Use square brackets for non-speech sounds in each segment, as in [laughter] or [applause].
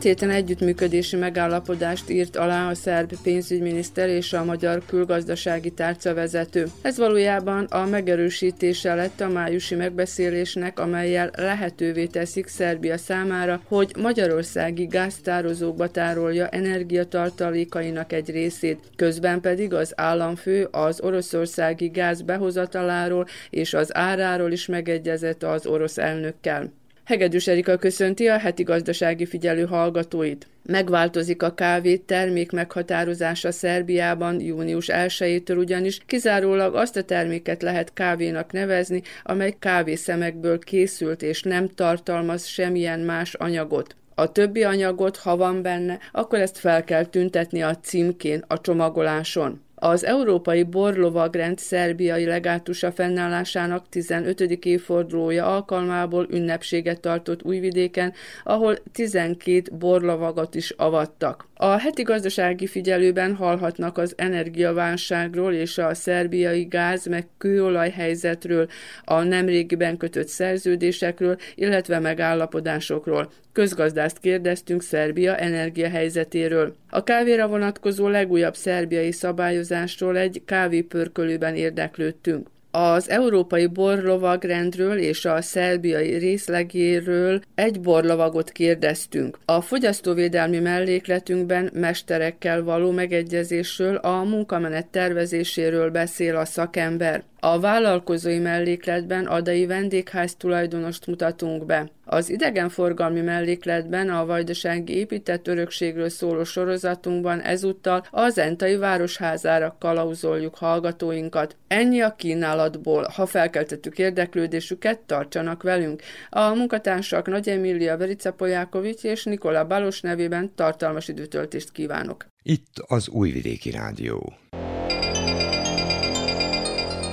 Múlt héten együttműködési megállapodást írt alá a szerb pénzügyminiszter és a magyar külgazdasági tárca vezető. Ez valójában a megerősítése lett a májusi megbeszélésnek, amelyel lehetővé teszik Szerbia számára, hogy magyarországi gáztározókba tárolja energiatartalékainak egy részét, közben pedig az államfő az oroszországi gáz behozataláról és az áráról is megegyezett az orosz elnökkel. Hegedűs Erika köszönti a heti gazdasági figyelő hallgatóit. Megváltozik a kávé termék meghatározása Szerbiában június 1-től ugyanis kizárólag azt a terméket lehet kávénak nevezni, amely kávészemekből készült és nem tartalmaz semmilyen más anyagot. A többi anyagot, ha van benne, akkor ezt fel kell tüntetni a címkén, a csomagoláson. Az Európai Borlovagrend szerbiai legátusa fennállásának 15. évfordulója alkalmából ünnepséget tartott Újvidéken, ahol 12 borlovagot is avattak. A heti gazdasági figyelőben hallhatnak az energiaválságról és a szerbiai gáz meg kőolaj helyzetről, a nemrégiben kötött szerződésekről, illetve megállapodásokról. Közgazdászt kérdeztünk Szerbia energiahelyzetéről. A kávéra vonatkozó legújabb szerbiai szabályozásról egy kávépörkölőben érdeklődtünk. Az európai borlovagrendről és a szerbiai részlegéről egy borlovagot kérdeztünk. A fogyasztóvédelmi mellékletünkben mesterekkel való megegyezésről, a munkamenet tervezéséről beszél a szakember. A vállalkozói mellékletben adai vendégház tulajdonost mutatunk be. Az idegenforgalmi mellékletben a vajdasági épített örökségről szóló sorozatunkban ezúttal az Entai Városházára kalauzoljuk hallgatóinkat. Ennyi a kínálatból. Ha felkeltettük érdeklődésüket, tartsanak velünk. A munkatársak Nagy Emília Verica Polyákovics és Nikola Balos nevében tartalmas időtöltést kívánok. Itt az Újvidéki Rádió.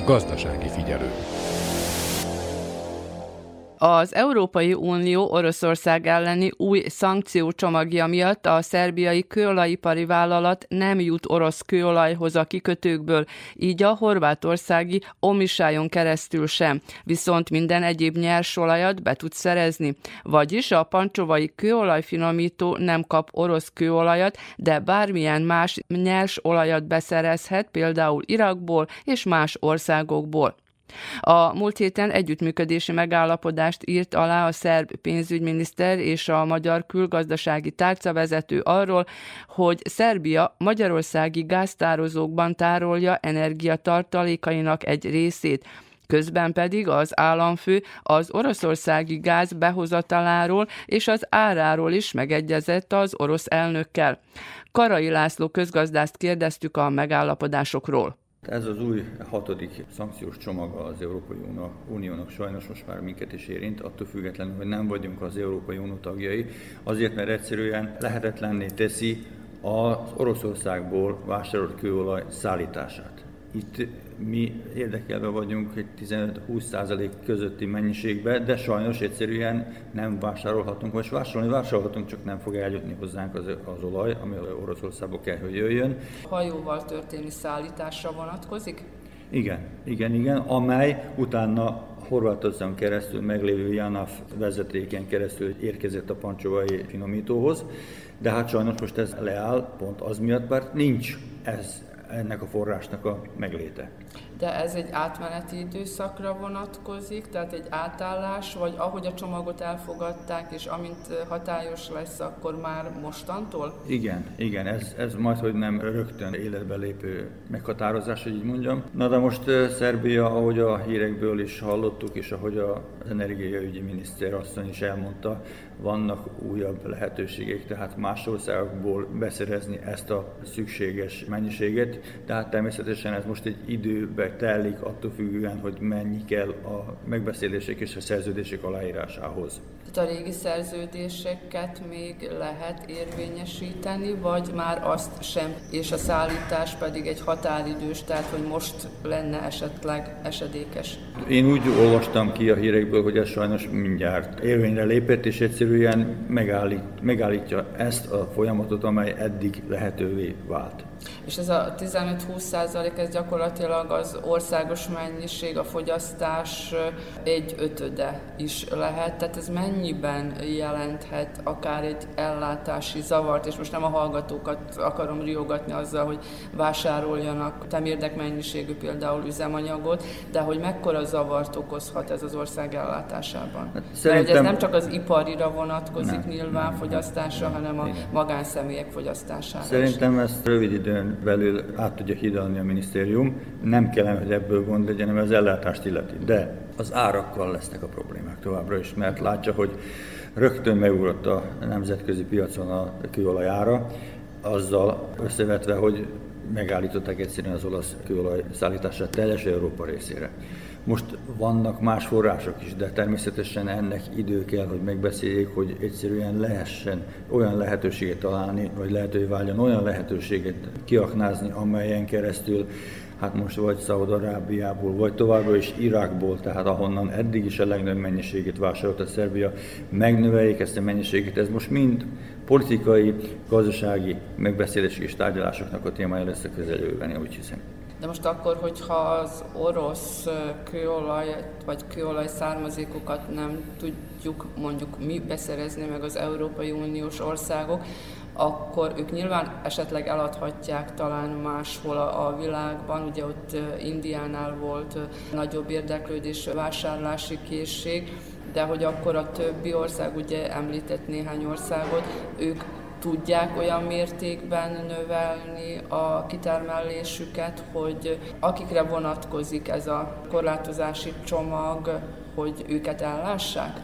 Gazdasági figyelő. Az Európai Unió Oroszország elleni új szankciócsomagja miatt a szerbiai kőolajipari vállalat nem jut orosz kőolajhoz a kikötőkből, így a horvátországi omisájon keresztül sem, viszont minden egyéb nyersolajat be tud szerezni. Vagyis a pancsovai kőolajfinomító nem kap orosz kőolajat, de bármilyen más nyers olajat beszerezhet, például Irakból és más országokból. A múlt héten együttműködési megállapodást írt alá a szerb pénzügyminiszter és a magyar külgazdasági tárcavezető arról, hogy Szerbia magyarországi gáztározókban tárolja energiatartalékainak egy részét, Közben pedig az államfő az oroszországi gáz behozataláról és az áráról is megegyezett az orosz elnökkel. Karai László közgazdászt kérdeztük a megállapodásokról. Ez az új hatodik szankciós csomaga az Európai Uniónak sajnos most már minket is érint, attól függetlenül, hogy nem vagyunk az Európai Unió tagjai, azért, mert egyszerűen lehetetlenné teszi az Oroszországból vásárolt kőolaj szállítását. Itt mi érdekelve vagyunk egy 15-20% közötti mennyiségbe, de sajnos egyszerűen nem vásárolhatunk, vagy vásárolni vásárolhatunk, csak nem fog eljutni hozzánk az, az olaj, ami Oroszországba kell, hogy jöjjön. Hajóval történő szállításra vonatkozik? Igen, igen, igen, amely utána Horvátországon keresztül meglévő Janaf vezetéken keresztül érkezett a pancsovai finomítóhoz, de hát sajnos most ez leáll, pont az miatt, mert nincs ez ennek a forrásnak a megléte. De ez egy átmeneti időszakra vonatkozik, tehát egy átállás, vagy ahogy a csomagot elfogadták, és amint hatályos lesz, akkor már mostantól? Igen, igen, ez, ez majd, hogy nem rögtön életbe lépő meghatározás, hogy így mondjam. Na de most Szerbia, ahogy a hírekből is hallottuk, és ahogy az energiaügyi miniszter asszony is elmondta, vannak újabb lehetőségek, tehát más országokból beszerezni ezt a szükséges mennyiséget, tehát természetesen ez most egy időbe telik attól függően, hogy mennyi kell a megbeszélések és a szerződések aláírásához. A régi szerződéseket még lehet érvényesíteni, vagy már azt sem, és a szállítás pedig egy határidős, tehát hogy most lenne esetleg esedékes. Én úgy olvastam ki a hírekből, hogy ez sajnos mindjárt érvényre lépett, és egyszerűen megállít, megállítja ezt a folyamatot, amely eddig lehetővé vált. És ez a 15-20 százalék, ez gyakorlatilag az országos mennyiség, a fogyasztás egy ötöde is lehet. Tehát ez mennyiben jelenthet akár egy ellátási zavart, és most nem a hallgatókat akarom riogatni azzal, hogy vásároljanak temérdek mennyiségű például üzemanyagot, de hogy mekkora zavart okozhat ez az ország ellátásában. Hát szerintem... ez nem csak az iparira vonatkozik nem, nyilván nem, fogyasztásra, nem, hanem a igen. magánszemélyek fogyasztására. Szerintem ezt rövid időn belül át tudja hidalni a minisztérium. Nem kellene, hogy ebből gond legyen, mert az ellátást illeti. De az árakkal lesznek a problémák továbbra is, mert látja, hogy rögtön megugrott a nemzetközi piacon a kőolaj ára, azzal összevetve, hogy megállították egyszerűen az olasz kőolaj szállítását teljes Európa részére. Most vannak más források is, de természetesen ennek idő kell, hogy megbeszéljék, hogy egyszerűen lehessen olyan lehetőséget találni, vagy lehetővé váljon olyan lehetőséget kiaknázni, amelyen keresztül hát most vagy Szaud-Arábiából, vagy továbbra is Irakból, tehát ahonnan eddig is a legnagyobb mennyiségét vásárolta Szerbia, megnöveljék ezt a mennyiséget. Ez most mind politikai, gazdasági megbeszélések és tárgyalásoknak a témája lesz a közeljövőben, úgy hiszem. De most akkor, hogyha az orosz kőolaj vagy kőolaj származékokat nem tudjuk mondjuk mi beszerezni meg az Európai Uniós országok, akkor ők nyilván esetleg eladhatják talán máshol a világban, ugye ott Indiánál volt nagyobb érdeklődés, vásárlási készség, de hogy akkor a többi ország, ugye említett néhány országot, ők tudják olyan mértékben növelni a kitermelésüket, hogy akikre vonatkozik ez a korlátozási csomag, hogy őket ellássák?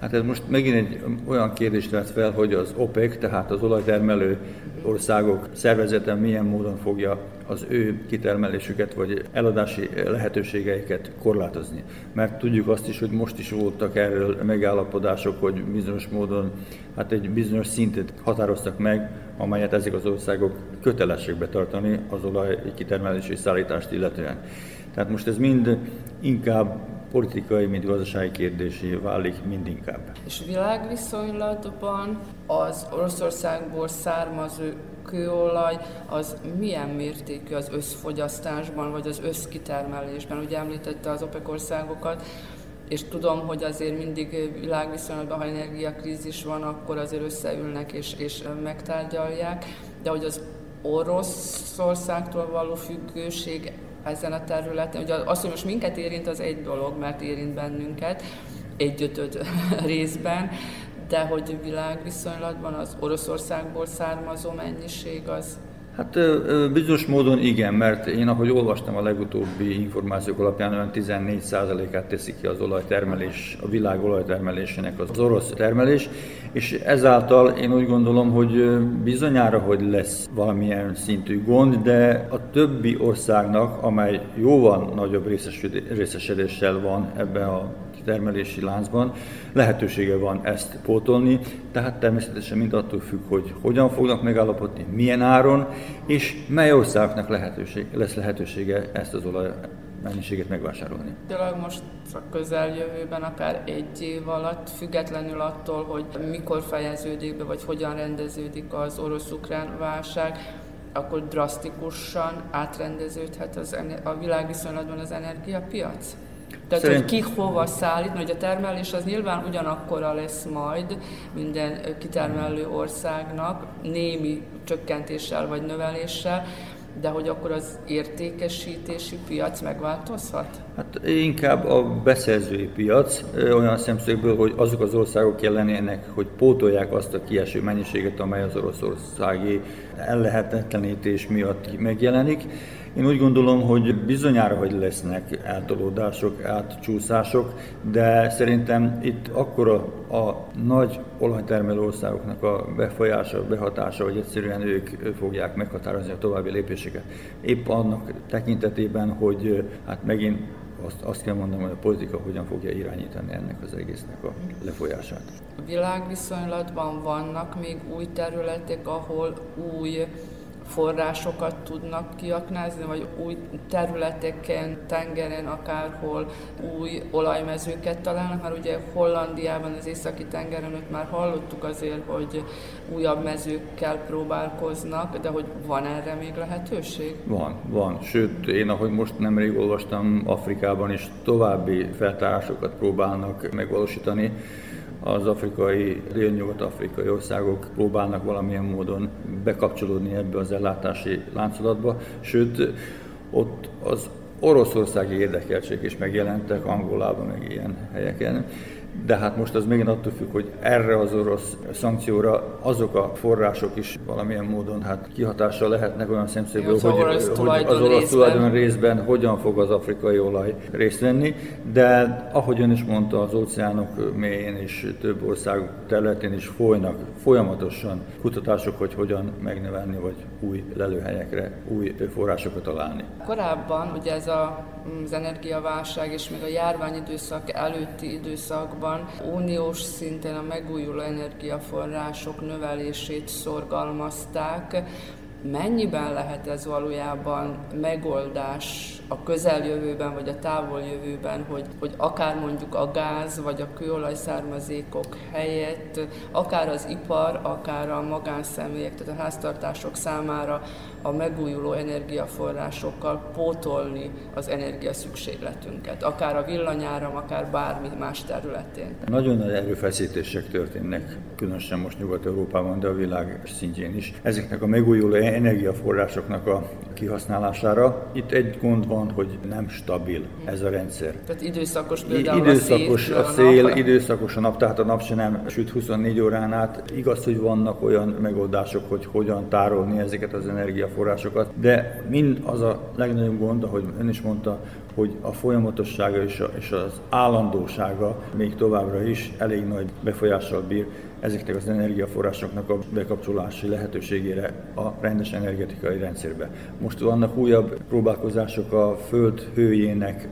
Hát ez most megint egy olyan kérdést vett fel, hogy az OPEC, tehát az olajtermelő országok szervezete milyen módon fogja az ő kitermelésüket vagy eladási lehetőségeiket korlátozni. Mert tudjuk azt is, hogy most is voltak erről megállapodások, hogy bizonyos módon hát egy bizonyos szintet határoztak meg, amelyet ezek az országok kötelesek betartani az olaj kitermelési szállítást illetően. Tehát most ez mind inkább politikai, mint gazdasági kérdésé válik mindinkább. És világviszonylatban az Oroszországból származó kőolaj az milyen mértékű az összfogyasztásban, vagy az összkitermelésben? Ugye említette az OPEC országokat, és tudom, hogy azért mindig világviszonylatban, ha energiakrízis van, akkor azért összeülnek és, és megtárgyalják, de hogy az Oroszországtól való függőség ezen a területen. Ugye az, hogy most minket érint, az egy dolog, mert érint bennünket, egyötöd [laughs] részben, de hogy világviszonylatban az Oroszországból származó mennyiség az? Hát bizonyos módon igen, mert én ahogy olvastam a legutóbbi információk alapján, olyan 14%-át teszi ki az olajtermelés, a világ olajtermelésének az orosz termelés, és ezáltal én úgy gondolom, hogy bizonyára, hogy lesz valamilyen szintű gond, de a többi országnak, amely jóval nagyobb részesedéssel van ebben a termelési láncban lehetősége van ezt pótolni, tehát természetesen mind attól függ, hogy hogyan fognak megállapodni, milyen áron, és mely országnak lehetőség, lesz lehetősége ezt az olaj mennyiséget megvásárolni. Tényleg most a közeljövőben, akár egy év alatt, függetlenül attól, hogy mikor fejeződik be, vagy hogyan rendeződik az orosz-ukrán válság, akkor drasztikusan átrendeződhet az, a világviszonylatban az energiapiac? Tehát, Szerint... hogy ki hova szállít, mert a termelés az nyilván ugyanakkora lesz majd minden kitermelő országnak, némi csökkentéssel vagy növeléssel, de hogy akkor az értékesítési piac megváltozhat? Hát inkább a beszerzői piac olyan szemszögből, hogy azok az országok jelennének, hogy pótolják azt a kieső mennyiséget, amely az oroszországi ellehetetlenítés miatt megjelenik én úgy gondolom, hogy bizonyára, hogy lesznek eltolódások, átcsúszások, de szerintem itt akkor a, nagy olajtermelő országoknak a befolyása, behatása, hogy egyszerűen ők fogják meghatározni a további lépéseket. Épp annak tekintetében, hogy hát megint azt, azt kell mondanom, hogy a politika hogyan fogja irányítani ennek az egésznek a lefolyását. Világviszonylatban vannak még új területek, ahol új forrásokat tudnak kiaknázni, vagy új területeken, tengeren, akárhol új olajmezőket találnak, mert ugye Hollandiában, az északi tengeren ott már hallottuk azért, hogy újabb mezőkkel próbálkoznak, de hogy van erre még lehetőség? Van, van. Sőt, én ahogy most nemrég olvastam, Afrikában is további feltárásokat próbálnak megvalósítani az afrikai, délnyugat-afrikai országok próbálnak valamilyen módon bekapcsolódni ebbe az ellátási láncolatba, sőt, ott az oroszországi érdekeltség is megjelentek Angolában, meg ilyen helyeken de hát most az megint attól függ, hogy erre az orosz szankcióra azok a források is valamilyen módon hát kihatással lehetnek olyan szemszögből, hogy, orosz hogy az orosz részben. tulajdon részben hogyan fog az afrikai olaj részt venni, de ahogy ön is mondta, az óceánok mélyén és több ország területén is folynak folyamatosan kutatások, hogy hogyan megnövelni, vagy új lelőhelyekre, új forrásokat találni. Korábban ugye ez a, az energiaválság és még a járványidőszak előtti időszakban uniós szinten a megújuló energiaforrások növelését szorgalmazták. Mennyiben lehet ez valójában megoldás a közeljövőben vagy a távoljövőben, hogy, hogy akár mondjuk a gáz vagy a kőolaj származékok helyett, akár az ipar, akár a magánszemélyek, tehát a háztartások számára a megújuló energiaforrásokkal pótolni az energiaszükségletünket, akár a villanyáram, akár bármi más területén. Nagyon nagy erőfeszítések történnek, különösen most Nyugat-Európában, de a világ szintjén is. Ezeknek a megújuló energiaforrásoknak a kihasználására. Itt egy gond van, hogy nem stabil ez a rendszer. Tehát időszakos például időszakos a, szél, a szél időszakos a nap, tehát a nap se nem süt 24 órán át. Igaz, hogy vannak olyan megoldások, hogy hogyan tárolni ezeket az energiaforrásokat, de mind az a legnagyobb gond, ahogy ön is mondta, hogy a folyamatossága és, a, és az állandósága még továbbra is elég nagy befolyással bír ezeknek az energiaforrásoknak a bekapcsolási lehetőségére a rendes energetikai rendszerbe. Most vannak újabb próbálkozások a föld hőjének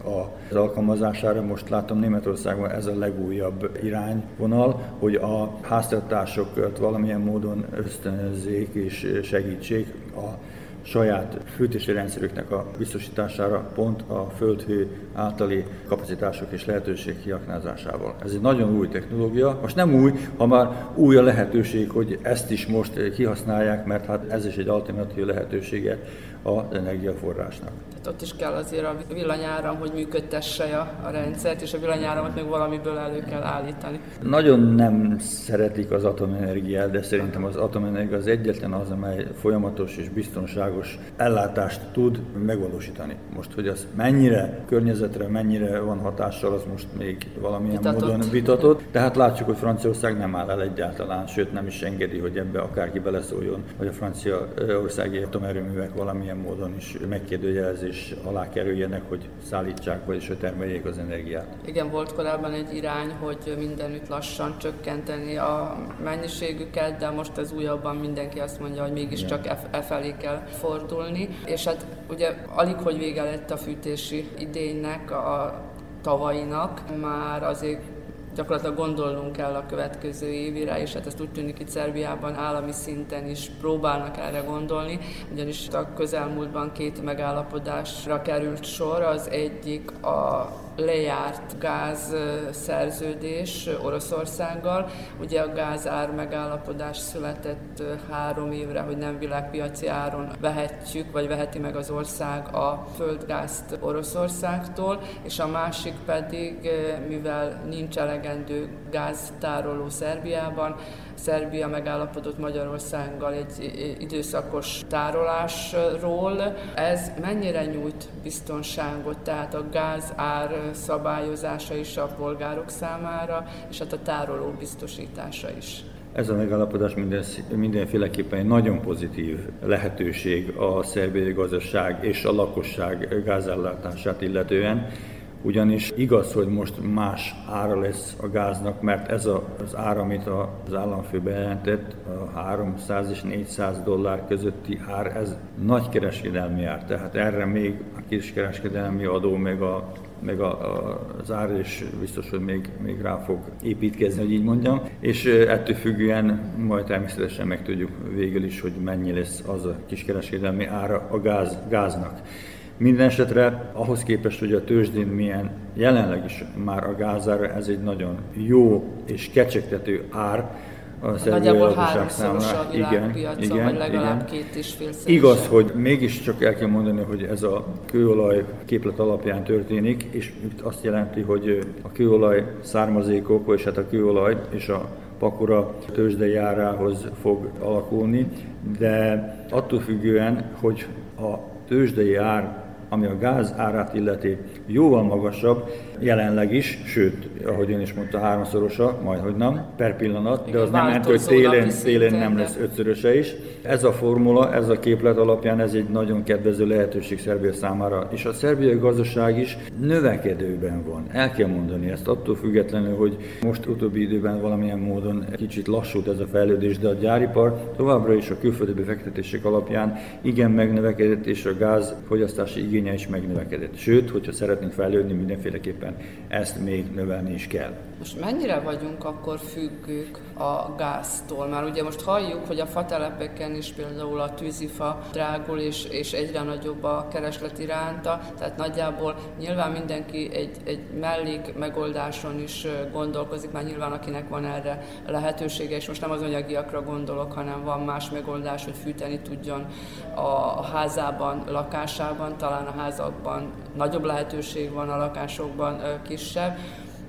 az alkalmazására, most látom Németországban ez a legújabb irányvonal, hogy a háztartásokat valamilyen módon ösztönözzék és segítsék a saját fűtési rendszerüknek a biztosítására pont a földhő általi kapacitások és lehetőség kiaknázásával. Ez egy nagyon új technológia. Most nem új, ha már új a lehetőség, hogy ezt is most kihasználják, mert hát ez is egy alternatív lehetősége az energiaforrásnak. Ott is kell azért a villanyáram, hogy működtesse a, a rendszert, és a villanyáramot még valamiből elő kell állítani. Nagyon nem szeretik az atomenergiát, de szerintem az atomenergia az egyetlen az, amely folyamatos és biztonságos ellátást tud megvalósítani. Most, hogy az mennyire környezetre, mennyire van hatással, az most még valamilyen vitatott. módon vitatott. Tehát látjuk, hogy Franciaország nem áll el egyáltalán, sőt nem is engedi, hogy ebbe akárki beleszóljon, hogy a franciaországi atomerőművek valamilyen módon is megkérdőjelezés alá kerüljenek, hogy szállítsák, vagyis termeljék az energiát. Igen, volt korábban egy irány, hogy mindenütt lassan csökkenteni a mennyiségüket, de most az újabban mindenki azt mondja, hogy mégiscsak e, e felé kell fordulni. És hát ugye alig, hogy vége lett a fűtési idénynek, a tavainak, már azért gyakorlatilag gondolnunk kell a következő évire, és hát ezt úgy tűnik itt Szerbiában állami szinten is próbálnak erre gondolni, ugyanis a közelmúltban két megállapodásra került sor, az egyik a lejárt gáz szerződés Oroszországgal. Ugye a gázár megállapodás született három évre, hogy nem világpiaci áron vehetjük, vagy veheti meg az ország a földgázt Oroszországtól, és a másik pedig, mivel nincs elegendő gáztároló Szerbiában, Szerbia megállapodott Magyarországgal egy időszakos tárolásról. Ez mennyire nyújt biztonságot, tehát a gáz ár szabályozása is a polgárok számára, és hát a tároló biztosítása is. Ez a megállapodás minden, mindenféleképpen egy nagyon pozitív lehetőség a szerbiai gazdaság és a lakosság gázellátását illetően ugyanis igaz, hogy most más ára lesz a gáznak, mert ez az ár, amit az államfő bejelentett, a 300 és 400 dollár közötti ár, ez nagy kereskedelmi ár, tehát erre még a kiskereskedelmi adó, meg a meg a, a, az ár is biztos, hogy még, még rá fog építkezni, hogy így mondjam, és ettől függően majd természetesen meg tudjuk végül is, hogy mennyi lesz az a kiskereskedelmi ára a gáz, gáznak. Minden esetre ahhoz képest, hogy a tőzsdén milyen jelenleg is már a gázára, ez egy nagyon jó és kecsegtető ár, a Nagyjából háromszoros a igen, igen, vagy legalább igen. két és fél Igaz, hogy mégiscsak el kell mondani, hogy ez a kőolaj képlet alapján történik, és azt jelenti, hogy a kőolaj származékok, és hát a kőolaj és a pakora tőzsdei árához fog alakulni, de attól függően, hogy a tőzsdei ár ami a gáz árát illeti jóval magasabb, jelenleg is, sőt, ahogy ön is mondta, háromszorosa, majd hogy nem, per pillanat, de az nem jelenti, hogy télen, télen nem lesz ötszöröse is. Ez a formula, ez a képlet alapján ez egy nagyon kedvező lehetőség Szerbia számára, és a szerbiai gazdaság is növekedőben van. El kell mondani ezt attól függetlenül, hogy most utóbbi időben valamilyen módon kicsit lassult ez a fejlődés, de a gyáripar továbbra is a külföldi befektetések alapján igen megnövekedett, és a gáz fogyasztási igénye is megnövekedett. Sőt, hogyha szeretnénk fejlődni, mindenféleképpen ezt még növelni is kell. Most mennyire vagyunk akkor függők a gáztól? Már ugye most halljuk, hogy a fatelepeken is például a tűzifa drágul, és, és egyre nagyobb a kereslet iránta, tehát nagyjából nyilván mindenki egy, egy mellék megoldáson is gondolkozik, már nyilván akinek van erre lehetősége, és most nem az anyagiakra gondolok, hanem van más megoldás, hogy fűteni tudjon a házában, lakásában, talán a házakban nagyobb lehetőség van, a lakásokban kisebb,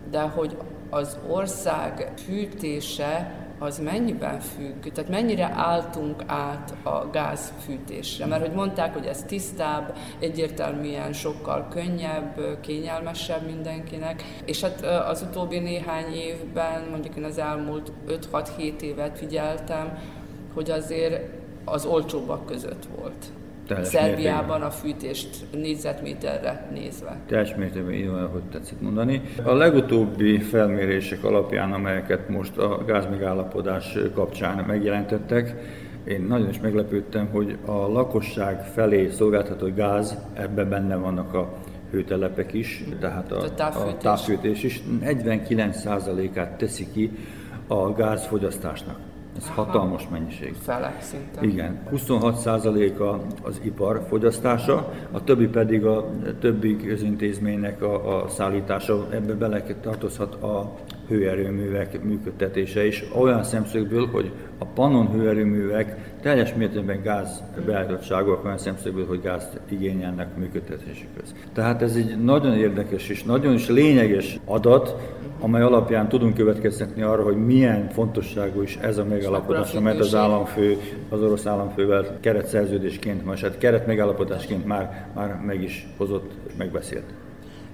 de hogy az ország fűtése az mennyiben függ, tehát mennyire álltunk át a gázfűtésre. Mert hogy mondták, hogy ez tisztább, egyértelműen sokkal könnyebb, kényelmesebb mindenkinek, és hát az utóbbi néhány évben, mondjuk én az elmúlt 5-6-7 évet figyeltem, hogy azért az olcsóbbak között volt. Teljes Szerbiában a fűtést négyzetméterre nézve. Teljes mértékben így van, hogy tetszik mondani. A legutóbbi felmérések alapján, amelyeket most a gázmegállapodás kapcsán megjelentettek, én nagyon is meglepődtem, hogy a lakosság felé szolgáltató gáz, ebben benne vannak a hőtelepek is, tehát a, a, távfűtés. a távfűtés is, 49%-át teszi ki a gázfogyasztásnak. Ez hatalmas mennyiség. Fele szinte. Igen. 26%-a az ipar fogyasztása, a többi pedig a többi közintézménynek a, a szállítása. Ebbe bele tartozhat a hőerőművek működtetése is, olyan szemszögből, hogy a pannon hőerőművek teljes mértékben gáz beállítottságúak olyan szemszögből, hogy gázt igényelnek működtetésükhöz. Tehát ez egy nagyon érdekes és nagyon is lényeges adat, amely alapján tudunk következtetni arra, hogy milyen fontosságú is ez a megállapodás, amelyet az államfő, az orosz államfővel keretszerződésként, most hát keret megállapodásként már, már meg is hozott, megbeszélt.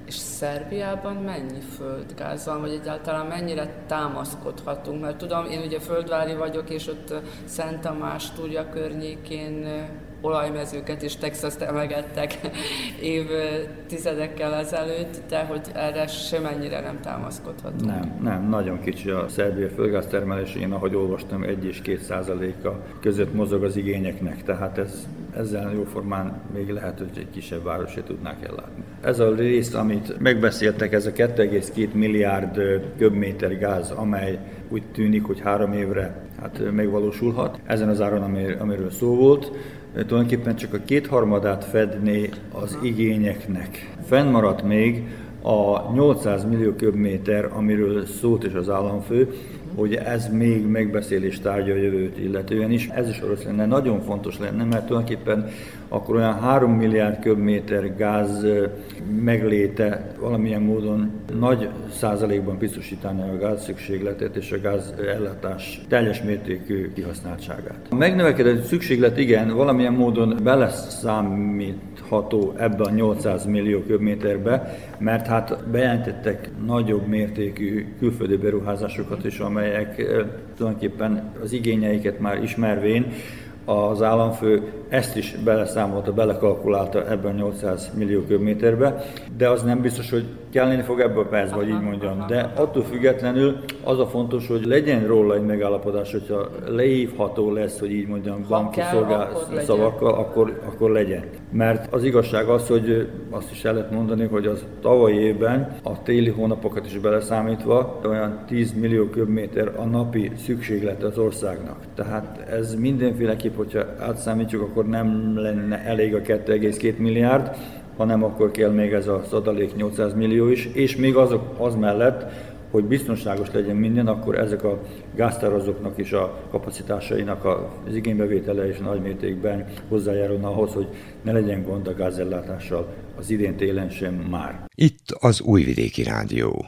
És Szerbiában mennyi földgáz van, vagy egyáltalán mennyire támaszkodhatunk? Mert tudom, én ugye földvári vagyok, és ott Szent Tamás, Túrja környékén olajmezőket és Texas-t emegettek [laughs] évtizedekkel ezelőtt, de hogy erre semennyire nem támaszkodhatunk. Nem, nem, nagyon kicsi a Szerbia földgáztermelés, én ahogy olvastam, 1 és 2 százaléka között mozog az igényeknek, tehát ez, ezzel jóformán még lehet, hogy egy kisebb városé tudnák ellátni. Ez a rész, amit megbeszéltek, ez a 2,2 milliárd köbméter gáz, amely úgy tűnik, hogy három évre hát megvalósulhat. Ezen az áron, amiről szó volt, tulajdonképpen csak a kétharmadát fedné az igényeknek. Fennmaradt még a 800 millió köbméter, amiről szólt is az államfő, hogy ez még megbeszélés tárgya a jövőt illetően is. Ez is orosz lenne, nagyon fontos lenne, mert tulajdonképpen akkor olyan 3 milliárd köbméter gáz megléte valamilyen módon nagy százalékban biztosítani a gáz szükségletet és a gáz ellátás teljes mértékű kihasználtságát. A megnövekedett szükséglet igen, valamilyen módon beleszámítható ebbe a 800 millió köbméterbe, mert hát bejelentettek nagyobb mértékű külföldi beruházásokat is, amelyek tulajdonképpen az igényeiket már ismervén az államfő ezt is beleszámolta, belekalkulálta ebben 800 millió köbméterbe, de az nem biztos, hogy kellene fog ebből a percben, hogy így mondjam. De attól függetlenül az a fontos, hogy legyen róla egy megállapodás, hogyha leívható lesz, hogy így mondjam, banki szavakkal, akkor, akkor legyen. Mert az igazság az, hogy azt is el lehet mondani, hogy az tavalyi évben a téli hónapokat is beleszámítva olyan 10 millió köbméter a napi szükséglet az országnak. Tehát ez mindenféleképp, hogyha átszámítjuk, akkor nem lenne elég a 2,2 milliárd, hanem akkor kell még ez az adalék 800 millió is, és még azok, az mellett, hogy biztonságos legyen minden, akkor ezek a gáztározóknak is a kapacitásainak az igénybevétele is nagy mértékben hozzájárulna ahhoz, hogy ne legyen gond a gázellátással az idén télen sem már. Itt az Újvidéki Rádió.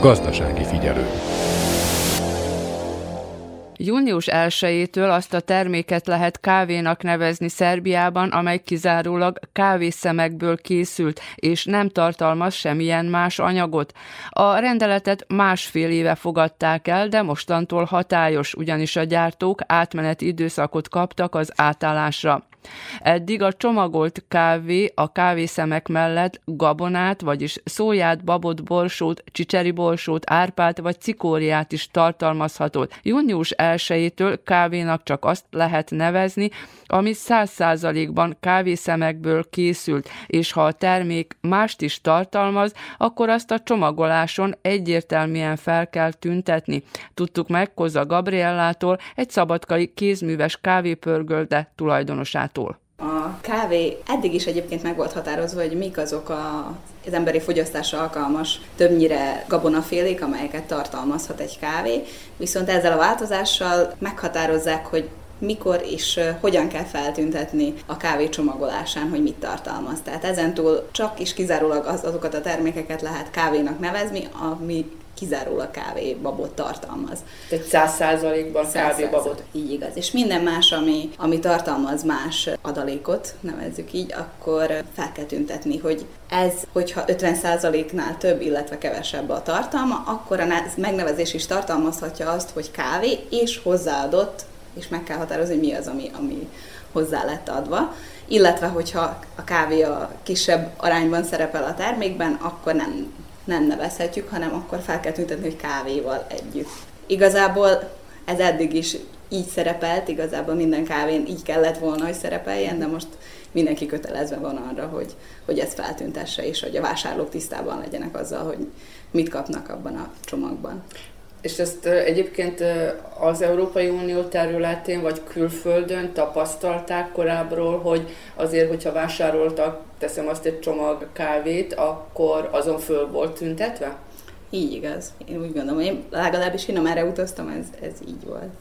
Gazdasági figyelő. Június 1-től azt a terméket lehet kávénak nevezni Szerbiában, amely kizárólag kávészemekből készült, és nem tartalmaz semmilyen más anyagot. A rendeletet másfél éve fogadták el, de mostantól hatályos, ugyanis a gyártók átmeneti időszakot kaptak az átállásra. Eddig a csomagolt kávé a kávészemek mellett gabonát, vagyis szóját, babot, borsót, csicseri borsót, árpát vagy cikóriát is tartalmazhatott. Június 1-től kávénak csak azt lehet nevezni, ami 100%-ban kávészemekből készült, és ha a termék mást is tartalmaz, akkor azt a csomagoláson egyértelműen fel kell tüntetni. Tudtuk meg Koza Gabriellától, egy szabadkai kézműves kávépörgölde tulajdonosát kávétól? A kávé eddig is egyébként meg volt határozva, hogy mik azok a, az emberi fogyasztásra alkalmas, többnyire gabonafélék, amelyeket tartalmazhat egy kávé, viszont ezzel a változással meghatározzák, hogy mikor és hogyan kell feltüntetni a kávé csomagolásán, hogy mit tartalmaz. Tehát ezentúl csak is kizárólag az, azokat a termékeket lehet kávénak nevezni, ami kizárólag kávébabot tartalmaz. Tehát száz százalékban kávébabot. Így igaz. És minden más, ami, ami tartalmaz más adalékot, nevezzük így, akkor fel kell tüntetni, hogy ez, hogyha 50 százaléknál több, illetve kevesebb a tartalma, akkor a megnevezés is tartalmazhatja azt, hogy kávé és hozzáadott, és meg kell határozni, hogy mi az, ami, ami hozzá lett adva illetve hogyha a kávé a kisebb arányban szerepel a termékben, akkor nem nem nevezhetjük, hanem akkor fel kell tüntetni, hogy kávéval együtt. Igazából ez eddig is így szerepelt, igazából minden kávén így kellett volna, hogy szerepeljen, de most mindenki kötelezve van arra, hogy, hogy ezt feltüntesse, és hogy a vásárlók tisztában legyenek azzal, hogy mit kapnak abban a csomagban. És ezt egyébként az Európai Unió területén vagy külföldön tapasztalták korábbról, hogy azért, hogyha vásároltak, teszem azt egy csomag kávét, akkor azon föl volt tüntetve? Így igaz. Én úgy gondolom, én legalábbis én amerre utaztam, ez, ez így volt.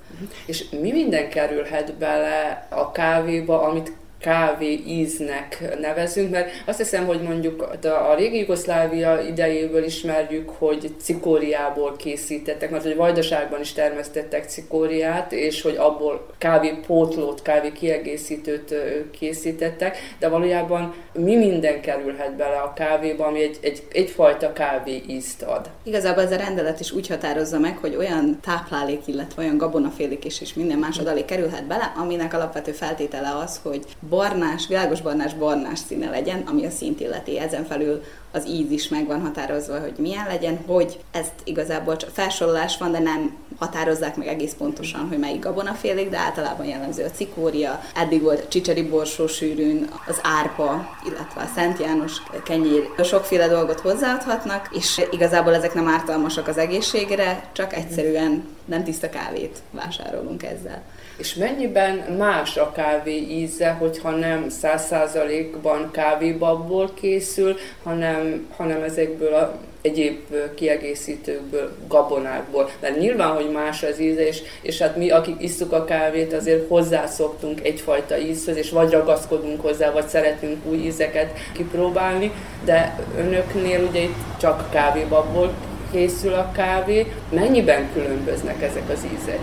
És mi minden kerülhet bele a kávéba, amit kávé íznek nevezünk, mert azt hiszem, hogy mondjuk a régi Jugoszlávia idejéből ismerjük, hogy cikóriából készítettek, mert hogy vajdaságban is termesztettek cikóriát, és hogy abból kávé pótlót, kávé kiegészítőt készítettek, de valójában mi minden kerülhet bele a kávéba, ami egy, egy, egyfajta kávé ízt ad. Igazából ez a rendelet is úgy határozza meg, hogy olyan táplálék, illetve olyan gabonafélék is, és minden más adalék kerülhet bele, aminek alapvető feltétele az, hogy barnás, világos barnás, barnás színe legyen, ami a szint illeti. Ezen felül az íz is meg van határozva, hogy milyen legyen, hogy ezt igazából csak felsorolás van, de nem határozzák meg egész pontosan, hogy melyik gabonafélék, de általában jellemző a cikória, eddig volt csicseri borsó sűrűn, az árpa, illetve a Szent János kenyér. Sokféle dolgot hozzáadhatnak, és igazából ezek nem ártalmasak az egészségre, csak egyszerűen nem tiszta kávét vásárolunk ezzel. És mennyiben más a kávé íze, hogyha nem száz százalékban kávébabból készül, hanem, hanem ezekből a egyéb kiegészítőkből, gabonákból. Mert nyilván, hogy más az íze, és, és hát mi, akik isszuk a kávét, azért hozzászoktunk egyfajta ízhöz, és vagy ragaszkodunk hozzá, vagy szeretünk új ízeket kipróbálni, de önöknél ugye itt csak kávébabból készül a kávé. Mennyiben különböznek ezek az ízek?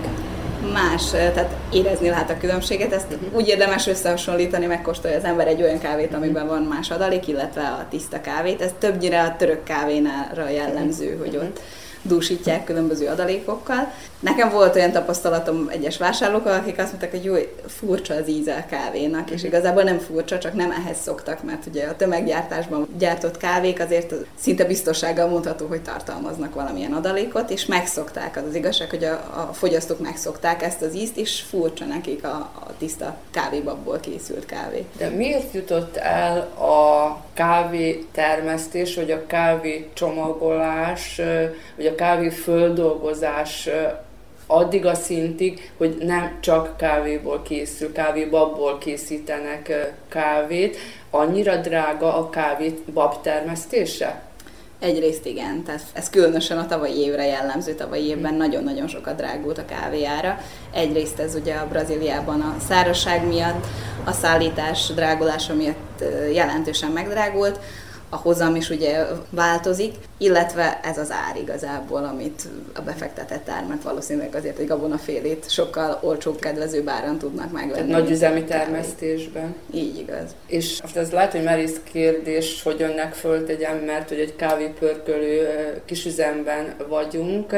Más, tehát érezni lehet a különbséget, ezt uh-huh. úgy érdemes összehasonlítani, megkóstolja az ember egy olyan kávét, amiben van más adalék, illetve a tiszta kávét. Ez többnyire a török kávénára jellemző, hogy ott dúsítják különböző adalékokkal. Nekem volt olyan tapasztalatom egyes vásárlókkal, akik azt mondták, hogy jó, furcsa az íze a kávénak, és igazából nem furcsa, csak nem ehhez szoktak, mert ugye a tömeggyártásban gyártott kávék azért szinte biztonsággal mondható, hogy tartalmaznak valamilyen adalékot, és megszokták. Az, az igazság, hogy a, a fogyasztók megszokták ezt az ízt, és furcsa nekik a, a tiszta kávébabból készült kávé. De miért jutott el a kávé termesztés, vagy a kávé csomagolás, vagy a kávé földolgozás addig a szintig, hogy nem csak kávéból készül, kávébabból készítenek kávét. Annyira drága a kávét bab termesztése? Egyrészt igen, tehát ez különösen a tavalyi évre jellemző, tavalyi évben nagyon-nagyon sokat drágult a kávéjára. Egyrészt ez ugye a Brazíliában a szárazság miatt, a szállítás drágulása miatt jelentősen megdrágult, a hozam is ugye változik, illetve ez az ár igazából, amit a befektetett ár, mert valószínűleg azért egy gabonafélét sokkal olcsóbb, kedvezőbb áron tudnak megvenni. Nagy üzemi termesztésben. Így igaz. És most ez lehet, hogy merész kérdés, hogy önnek föltegyem, mert hogy egy kávépörkölő kisüzemben vagyunk,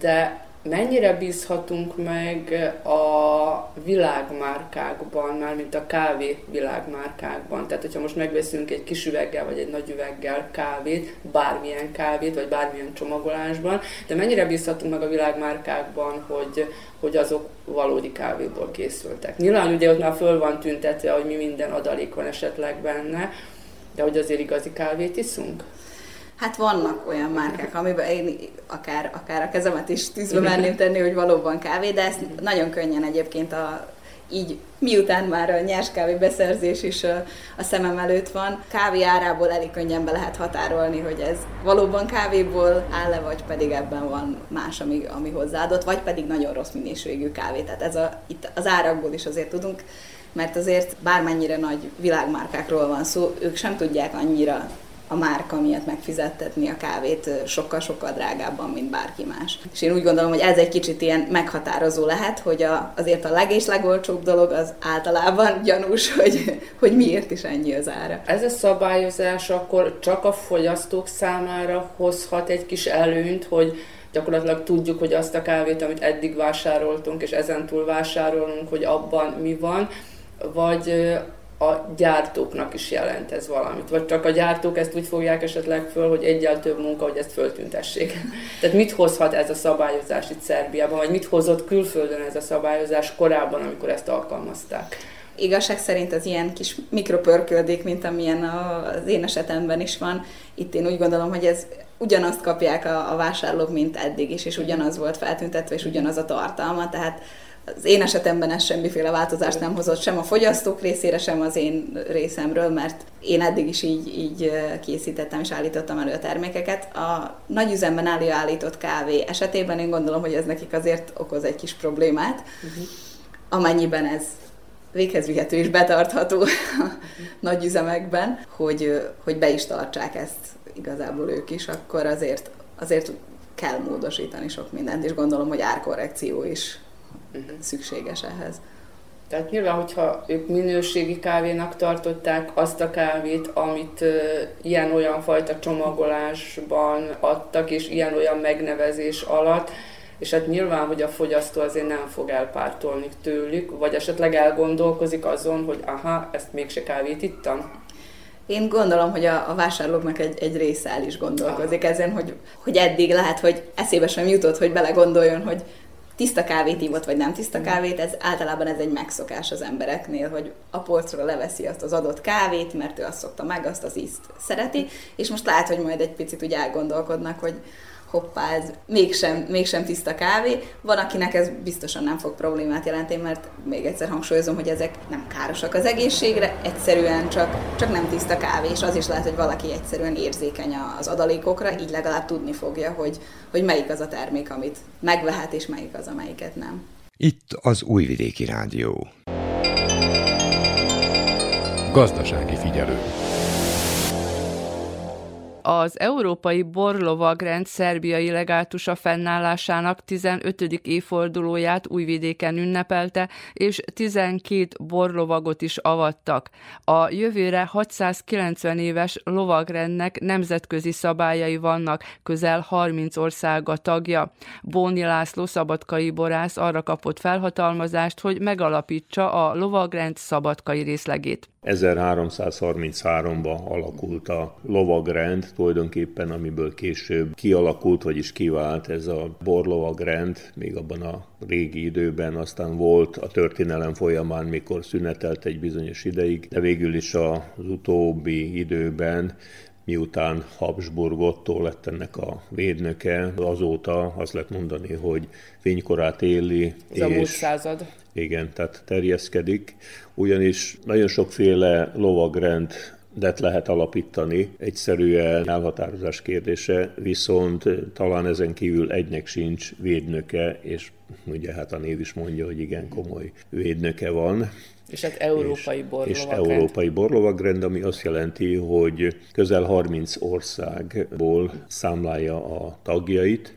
de mennyire bízhatunk meg a világmárkákban, mármint a kávé világmárkákban. Tehát, hogyha most megveszünk egy kis üveggel, vagy egy nagy üveggel kávét, bármilyen kávét, vagy bármilyen csomagolásban, de mennyire bízhatunk meg a világmárkákban, hogy, hogy azok valódi kávéból készültek. Nyilván ugye ott már föl van tüntetve, hogy mi minden adalék van esetleg benne, de hogy azért igazi kávét iszunk? Hát vannak olyan márkák, [laughs] amiben én akár, akár a kezemet is tűzbe merném tenni, hogy valóban kávé, de ezt nagyon könnyen egyébként a, így miután már a nyers kávé beszerzés is a, a szemem előtt van, kávé árából elég könnyen be lehet határolni, hogy ez valóban kávéból áll-e, vagy pedig ebben van más, ami, ami hozzáadott, vagy pedig nagyon rossz minőségű kávé. Tehát ez a, itt az árakból is azért tudunk, mert azért bármennyire nagy világmárkákról van szó, ők sem tudják annyira a márka miatt megfizettetni a kávét sokkal-sokkal drágábban, mint bárki más. És én úgy gondolom, hogy ez egy kicsit ilyen meghatározó lehet, hogy a, azért a leg és legolcsóbb dolog az általában gyanús, [laughs] hogy, hogy miért is ennyi az ára. Ez a szabályozás akkor csak a fogyasztók számára hozhat egy kis előnyt, hogy gyakorlatilag tudjuk, hogy azt a kávét, amit eddig vásároltunk, és ezentúl vásárolunk, hogy abban mi van, vagy a gyártóknak is jelent ez valamit. Vagy csak a gyártók ezt úgy fogják esetleg föl, hogy egyel több munka, hogy ezt föltüntessék. [laughs] Tehát mit hozhat ez a szabályozás itt Szerbiában, vagy mit hozott külföldön ez a szabályozás korábban, amikor ezt alkalmazták? Igazság szerint az ilyen kis mikropörköldék, mint amilyen az én esetemben is van, itt én úgy gondolom, hogy ez ugyanazt kapják a, a vásárlók, mint eddig is, és ugyanaz volt feltüntetve, és ugyanaz a tartalma, tehát az én esetemben ez semmiféle változást nem hozott sem a fogyasztók részére, sem az én részemről, mert én eddig is így, így készítettem és állítottam elő a termékeket. A nagy üzemben előállított kávé esetében én gondolom, hogy ez nekik azért okoz egy kis problémát, uh-huh. amennyiben ez véghez vihető és betartható uh-huh. [laughs] nagy üzemekben, hogy, hogy be is tartsák ezt igazából ők is, akkor azért, azért kell módosítani sok mindent, és gondolom, hogy árkorrekció is uh-huh. szükséges ehhez. Tehát nyilván, hogyha ők minőségi kávénak tartották azt a kávét, amit uh, ilyen-olyan fajta csomagolásban adtak, és ilyen-olyan megnevezés alatt, és hát nyilván, hogy a fogyasztó azért nem fog elpártolni tőlük, vagy esetleg elgondolkozik azon, hogy aha, ezt mégse kávét ittam. Én gondolom, hogy a, a vásárlóknak egy, egy része el is gondolkozik ezen, hogy, hogy eddig lehet, hogy eszébe sem jutott, hogy belegondoljon, hogy tiszta kávét ívott, vagy nem tiszta kávét, ez általában ez egy megszokás az embereknél, hogy a polcról leveszi azt az adott kávét, mert ő azt szokta meg, azt az ízt szereti, és most lehet, hogy majd egy picit úgy elgondolkodnak, hogy hoppá, ez mégsem, mégsem tiszta kávé. Van, akinek ez biztosan nem fog problémát jelenteni, mert még egyszer hangsúlyozom, hogy ezek nem károsak az egészségre, egyszerűen csak, csak nem tiszta kávé, és az is lehet, hogy valaki egyszerűen érzékeny az adalékokra, így legalább tudni fogja, hogy, hogy melyik az a termék, amit megvehet, és melyik az, amelyiket nem. Itt az Újvidéki Rádió. Gazdasági figyelő. Az Európai Borlovagrend szerbiai legátusa fennállásának 15. évfordulóját Újvidéken ünnepelte, és 12 borlovagot is avattak. A jövőre 690 éves lovagrendnek nemzetközi szabályai vannak, közel 30 ország a tagja. Bóni László szabadkai borász arra kapott felhatalmazást, hogy megalapítsa a lovagrend szabadkai részlegét. 1333-ban alakult a lovagrend, tulajdonképpen amiből később kialakult, vagyis kivált ez a borlovagrend, még abban a régi időben, aztán volt a történelem folyamán, mikor szünetelt egy bizonyos ideig, de végül is az utóbbi időben miután Habsburg Otto lett ennek a védnöke, azóta azt lehet mondani, hogy fénykorát éli. Ez és, a múlt század. Igen, tehát terjeszkedik, ugyanis nagyon sokféle lovagrend de lehet alapítani, egyszerűen elhatározás kérdése, viszont talán ezen kívül egynek sincs védnöke, és ugye hát a név is mondja, hogy igen komoly védnöke van. És hát európai borlovagrend. És európai borlovagrend, ami azt jelenti, hogy közel 30 országból számlálja a tagjait,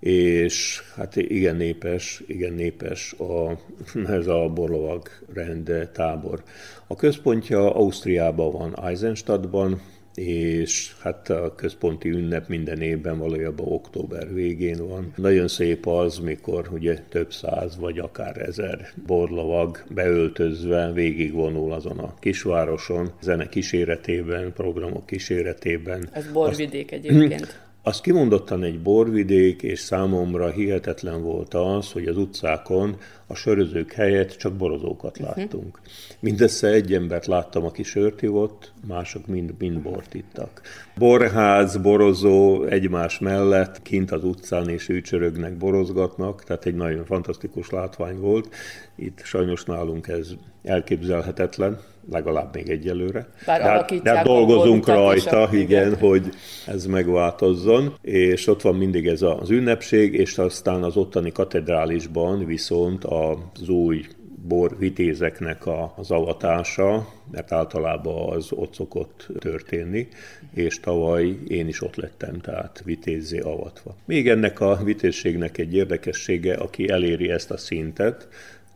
és hát igen népes, igen népes a, [laughs] ez a borlovag rend tábor. A központja Ausztriában van, Eisenstadtban, és hát a központi ünnep minden évben valójában október végén van. Nagyon szép az, mikor ugye több száz vagy akár ezer borlovag beöltözve végigvonul azon a kisvároson, zene kíséretében, programok kíséretében. Ez borvidék Azt, egyébként. Az kimondottan egy borvidék, és számomra hihetetlen volt az, hogy az utcákon a sörözők helyett csak borozókat uh-huh. láttunk. Mindössze egy embert láttam, aki sört ivott, mások mind, mind bort ittak. Borház, borozó egymás mellett, kint az utcán és ücsörögnek, borozgatnak, tehát egy nagyon fantasztikus látvány volt. Itt sajnos nálunk ez elképzelhetetlen, legalább még egyelőre. Bár de, de dolgozunk rajta, a... igen, hogy ez megváltozzon, és ott van mindig ez az ünnepség, és aztán az ottani katedrálisban viszont az új borvitézeknek a, az avatása, mert általában az ott szokott történni, és tavaly én is ott lettem, tehát vitézzé avatva. Még ennek a vitézségnek egy érdekessége, aki eléri ezt a szintet,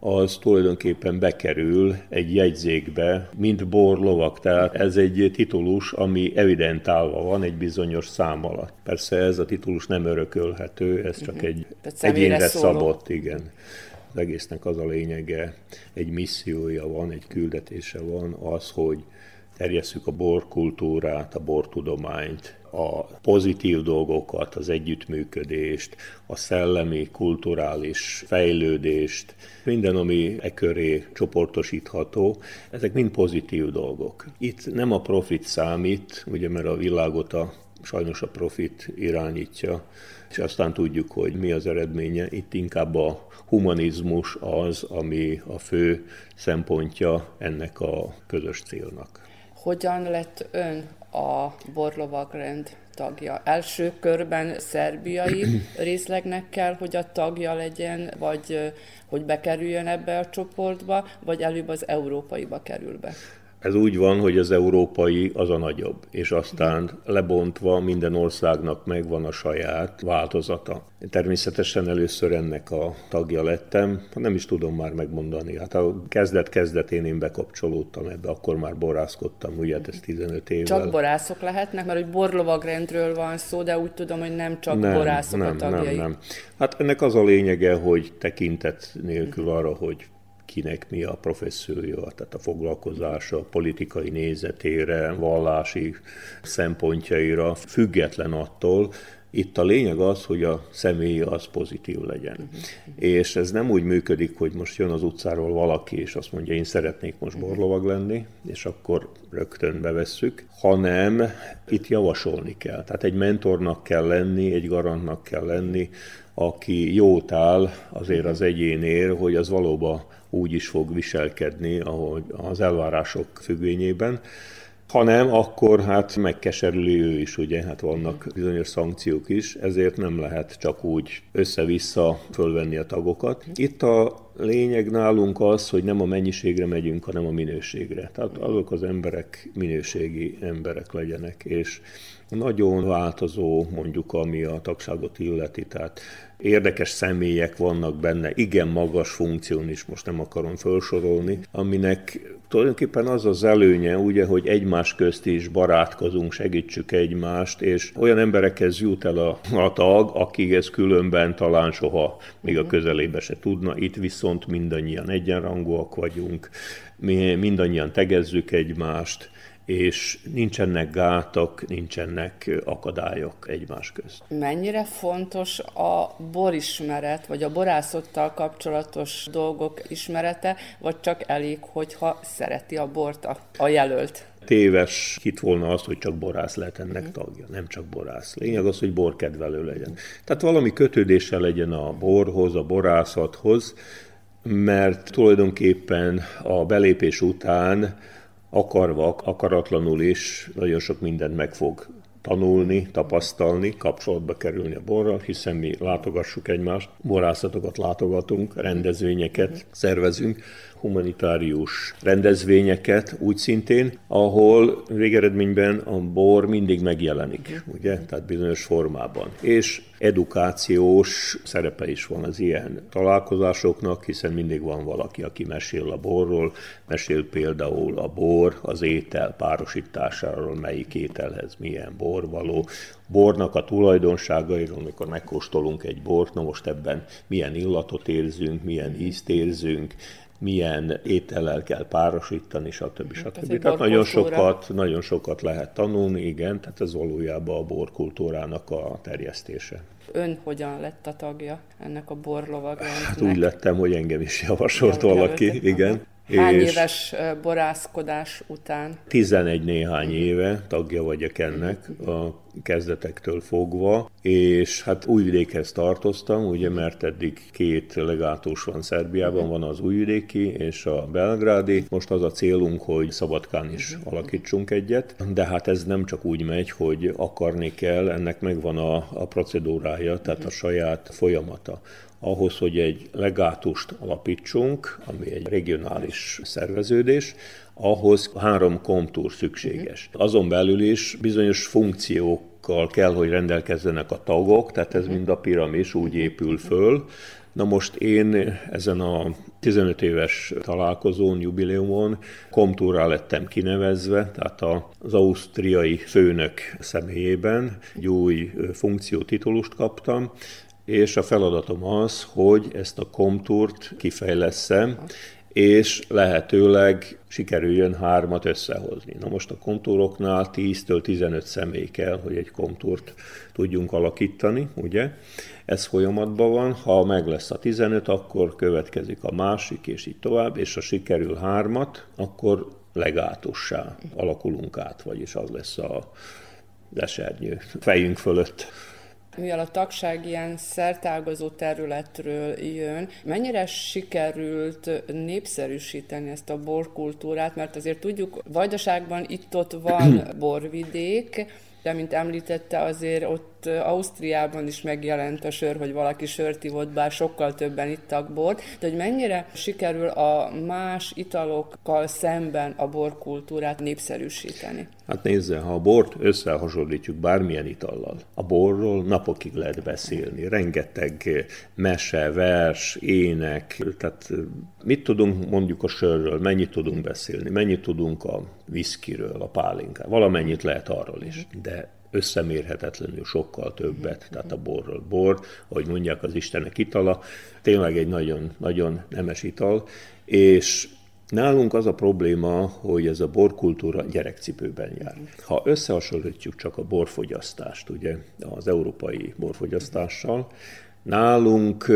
az tulajdonképpen bekerül egy jegyzékbe, mint borlovak. Tehát ez egy titulus, ami evidentálva van egy bizonyos szám alatt. Persze ez a titulus nem örökölhető, ez csak mhm. egy egyénre szabott, igen. Az egésznek az a lényege, egy missziója van, egy küldetése van, az, hogy terjesszük a borkultúrát, a bortudományt, a pozitív dolgokat, az együttműködést, a szellemi, kulturális fejlődést, minden, ami e köré csoportosítható, ezek mind pozitív dolgok. Itt nem a profit számít, ugye mert a világot a sajnos a profit irányítja, és aztán tudjuk, hogy mi az eredménye. Itt inkább a humanizmus az, ami a fő szempontja ennek a közös célnak. Hogyan lett ön a borlovagrend tagja? Első körben szerbiai [clears throat] részlegnek kell, hogy a tagja legyen, vagy hogy bekerüljön ebbe a csoportba, vagy előbb az európaiba kerül be? Ez úgy van, hogy az európai az a nagyobb, és aztán lebontva minden országnak megvan a saját változata. Természetesen először ennek a tagja lettem, nem is tudom már megmondani. Hát a kezdet-kezdetén én bekapcsolódtam ebbe, akkor már borászkodtam, ugye hát ez 15 évvel. Csak borászok lehetnek, mert hogy borlovagrendről van szó, de úgy tudom, hogy nem csak nem, borászok nem, a tagjai. Nem, nem. Hát ennek az a lényege, hogy tekintet nélkül arra, hogy kinek mi a professziója, tehát a foglalkozása, a politikai nézetére, vallási szempontjaira, független attól, itt a lényeg az, hogy a személy az pozitív legyen. Uh-huh. És ez nem úgy működik, hogy most jön az utcáról valaki, és azt mondja, én szeretnék most borlovag lenni, és akkor rögtön bevesszük, hanem itt javasolni kell. Tehát egy mentornak kell lenni, egy garantnak kell lenni, aki jót áll azért az egyénér, hogy az valóban úgy is fog viselkedni, ahogy az elvárások függvényében. hanem akkor hát megkeserüli ő is, ugye, hát vannak bizonyos szankciók is, ezért nem lehet csak úgy össze-vissza fölvenni a tagokat. Itt a lényeg nálunk az, hogy nem a mennyiségre megyünk, hanem a minőségre. Tehát azok az emberek minőségi emberek legyenek, és nagyon változó, mondjuk, ami a tagságot illeti, tehát érdekes személyek vannak benne, igen magas funkción is, most nem akarom felsorolni, aminek tulajdonképpen az az előnye, ugye, hogy egymás közt is barátkozunk, segítsük egymást, és olyan emberekhez jut el a, a tag, akik ez különben talán soha még a mhm. közelébe se tudna. Itt viszont mindannyian egyenrangúak vagyunk, mi mindannyian tegezzük egymást, és nincsenek gátak, nincsenek akadályok egymás közt. Mennyire fontos a borismeret, vagy a borászottal kapcsolatos dolgok ismerete, vagy csak elég, hogyha szereti a bort a, a jelölt? téves hit volna az, hogy csak borász lehet ennek mhm. tagja. Nem csak borász. Lényeg az, hogy borkedvelő legyen. Tehát valami kötődése legyen a borhoz, a borászathoz, mert tulajdonképpen a belépés után akarva, akaratlanul is nagyon sok mindent meg fog tanulni, tapasztalni, kapcsolatba kerülni a borral, hiszen mi látogassuk egymást, borászatokat látogatunk, rendezvényeket szervezünk, humanitárius rendezvényeket úgy szintén, ahol végeredményben a bor mindig megjelenik, ugye? Tehát bizonyos formában. És edukációs szerepe is van az ilyen találkozásoknak, hiszen mindig van valaki, aki mesél a borról, mesél például a bor, az étel párosításáról, melyik ételhez milyen bor való, bornak a tulajdonságairól, amikor megkóstolunk egy bort, na most ebben milyen illatot érzünk, milyen ízt érzünk, milyen étellel kell párosítani, stb. Hát stb. Tehát nagyon sokat, nagyon sokat lehet tanulni, igen, tehát ez valójában a borkultúrának a terjesztése. Ön hogyan lett a tagja ennek a borlovagrendnek? Hát úgy lettem, hogy engem is javasolt valaki, igen. Hány és éves borászkodás után? 11 néhány éve tagja vagyok ennek a kezdetektől fogva, és hát újvidékhez tartoztam, ugye, mert eddig két legátus van Szerbiában, van az újvidéki és a belgrádi. Most az a célunk, hogy Szabadkán is alakítsunk egyet, de hát ez nem csak úgy megy, hogy akarni kell, ennek megvan a, a procedúrája, tehát a saját folyamata ahhoz, hogy egy legátust alapítsunk, ami egy regionális szerveződés, ahhoz három komtúr szükséges. Azon belül is bizonyos funkciókkal kell, hogy rendelkezzenek a tagok, tehát ez mind a piramis úgy épül föl. Na most én ezen a 15 éves találkozón, jubileumon komtúrá lettem kinevezve, tehát az ausztriai főnök személyében egy új funkciótitulust kaptam, és a feladatom az, hogy ezt a komtúrt kifejleszem, és lehetőleg sikerüljön hármat összehozni. Na most a kontúroknál 10-től 15 személy kell, hogy egy kontúrt tudjunk alakítani, ugye? Ez folyamatban van, ha meg lesz a 15, akkor következik a másik, és így tovább, és ha sikerül hármat, akkor legátussá alakulunk át, vagyis az lesz a esernyő fejünk fölött mivel a tagság ilyen szertágazó területről jön, mennyire sikerült népszerűsíteni ezt a borkultúrát, mert azért tudjuk, Vajdaságban itt-ott van [clears throat] borvidék, de mint említette, azért ott Ausztriában is megjelent a sör, hogy valaki sört ivott, bár sokkal többen ittak bort, de hogy mennyire sikerül a más italokkal szemben a borkultúrát népszerűsíteni? Hát nézze, ha a bort összehasonlítjuk bármilyen itallal, a borról napokig lehet beszélni. Rengeteg mese, vers, ének, tehát mit tudunk mondjuk a sörről, mennyit tudunk beszélni, mennyit tudunk a viszkiről, a pálinkáról, valamennyit lehet arról is, de összemérhetetlenül sokkal többet, tehát a borról bor, ahogy mondják az Istenek itala, tényleg egy nagyon, nagyon nemes ital, és Nálunk az a probléma, hogy ez a borkultúra gyerekcipőben jár. Ha összehasonlítjuk csak a borfogyasztást, ugye, az európai borfogyasztással, nálunk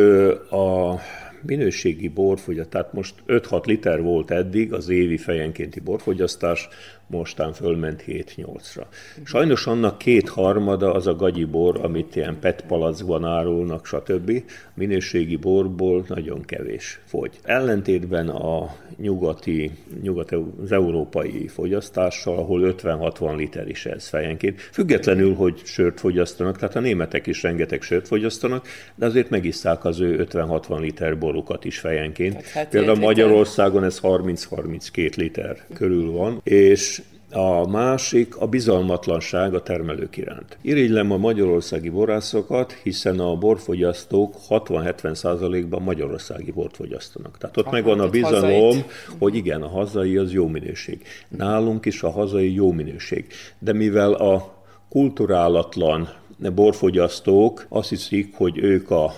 a minőségi borfogyasztás, tehát most 5-6 liter volt eddig az évi fejenkénti borfogyasztás, mostán fölment 7-8-ra. Sajnos annak kétharmada az a gagyi bor, amit ilyen PET palackban árulnak, stb. Minőségi borból nagyon kevés fogy. Ellentétben a nyugati, nyugat, az európai fogyasztással, ahol 50-60 liter is ez fejenként. Függetlenül, hogy sört fogyasztanak, tehát a németek is rengeteg sört fogyasztanak, de azért megisszák az ő 50-60 liter borukat is fejenként. Hát Például Magyarországon ez 30-32 liter körül van, és a másik a bizalmatlanság a termelők iránt. Irigylem a magyarországi borászokat, hiszen a borfogyasztók 60-70%-ban magyarországi bort fogyasztanak. Tehát ott megvan a bizalom, hazait. hogy igen, a hazai az jó minőség. Nálunk is a hazai jó minőség. De mivel a kulturálatlan borfogyasztók azt hiszik, hogy ők a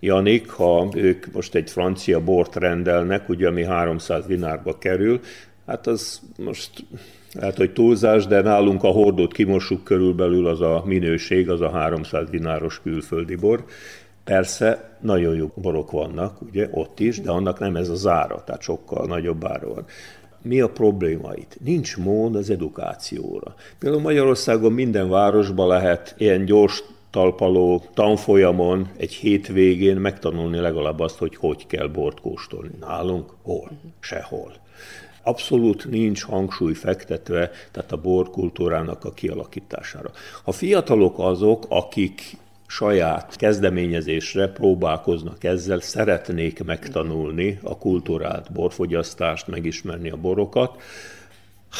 Janik, ha ők most egy francia bort rendelnek, ugye ami 300 dinárba kerül, hát az most lehet, hogy túlzás, de nálunk a hordót kimossuk körülbelül az a minőség, az a 300 dináros külföldi bor. Persze nagyon jó borok vannak, ugye, ott is, de annak nem ez az ára, tehát sokkal nagyobb ára van. Mi a probléma itt? Nincs mód az edukációra. Például Magyarországon minden városban lehet ilyen gyors talpaló tanfolyamon egy hétvégén megtanulni legalább azt, hogy hogy kell bort kóstolni. Nálunk hol? Sehol abszolút nincs hangsúly fektetve, tehát a borkultúrának a kialakítására. A fiatalok azok, akik saját kezdeményezésre próbálkoznak ezzel, szeretnék megtanulni a kultúrált borfogyasztást, megismerni a borokat,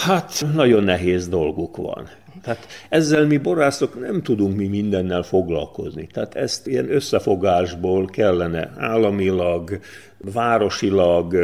Hát nagyon nehéz dolguk van. Tehát ezzel mi borászok nem tudunk mi mindennel foglalkozni. Tehát ezt ilyen összefogásból kellene államilag, városilag,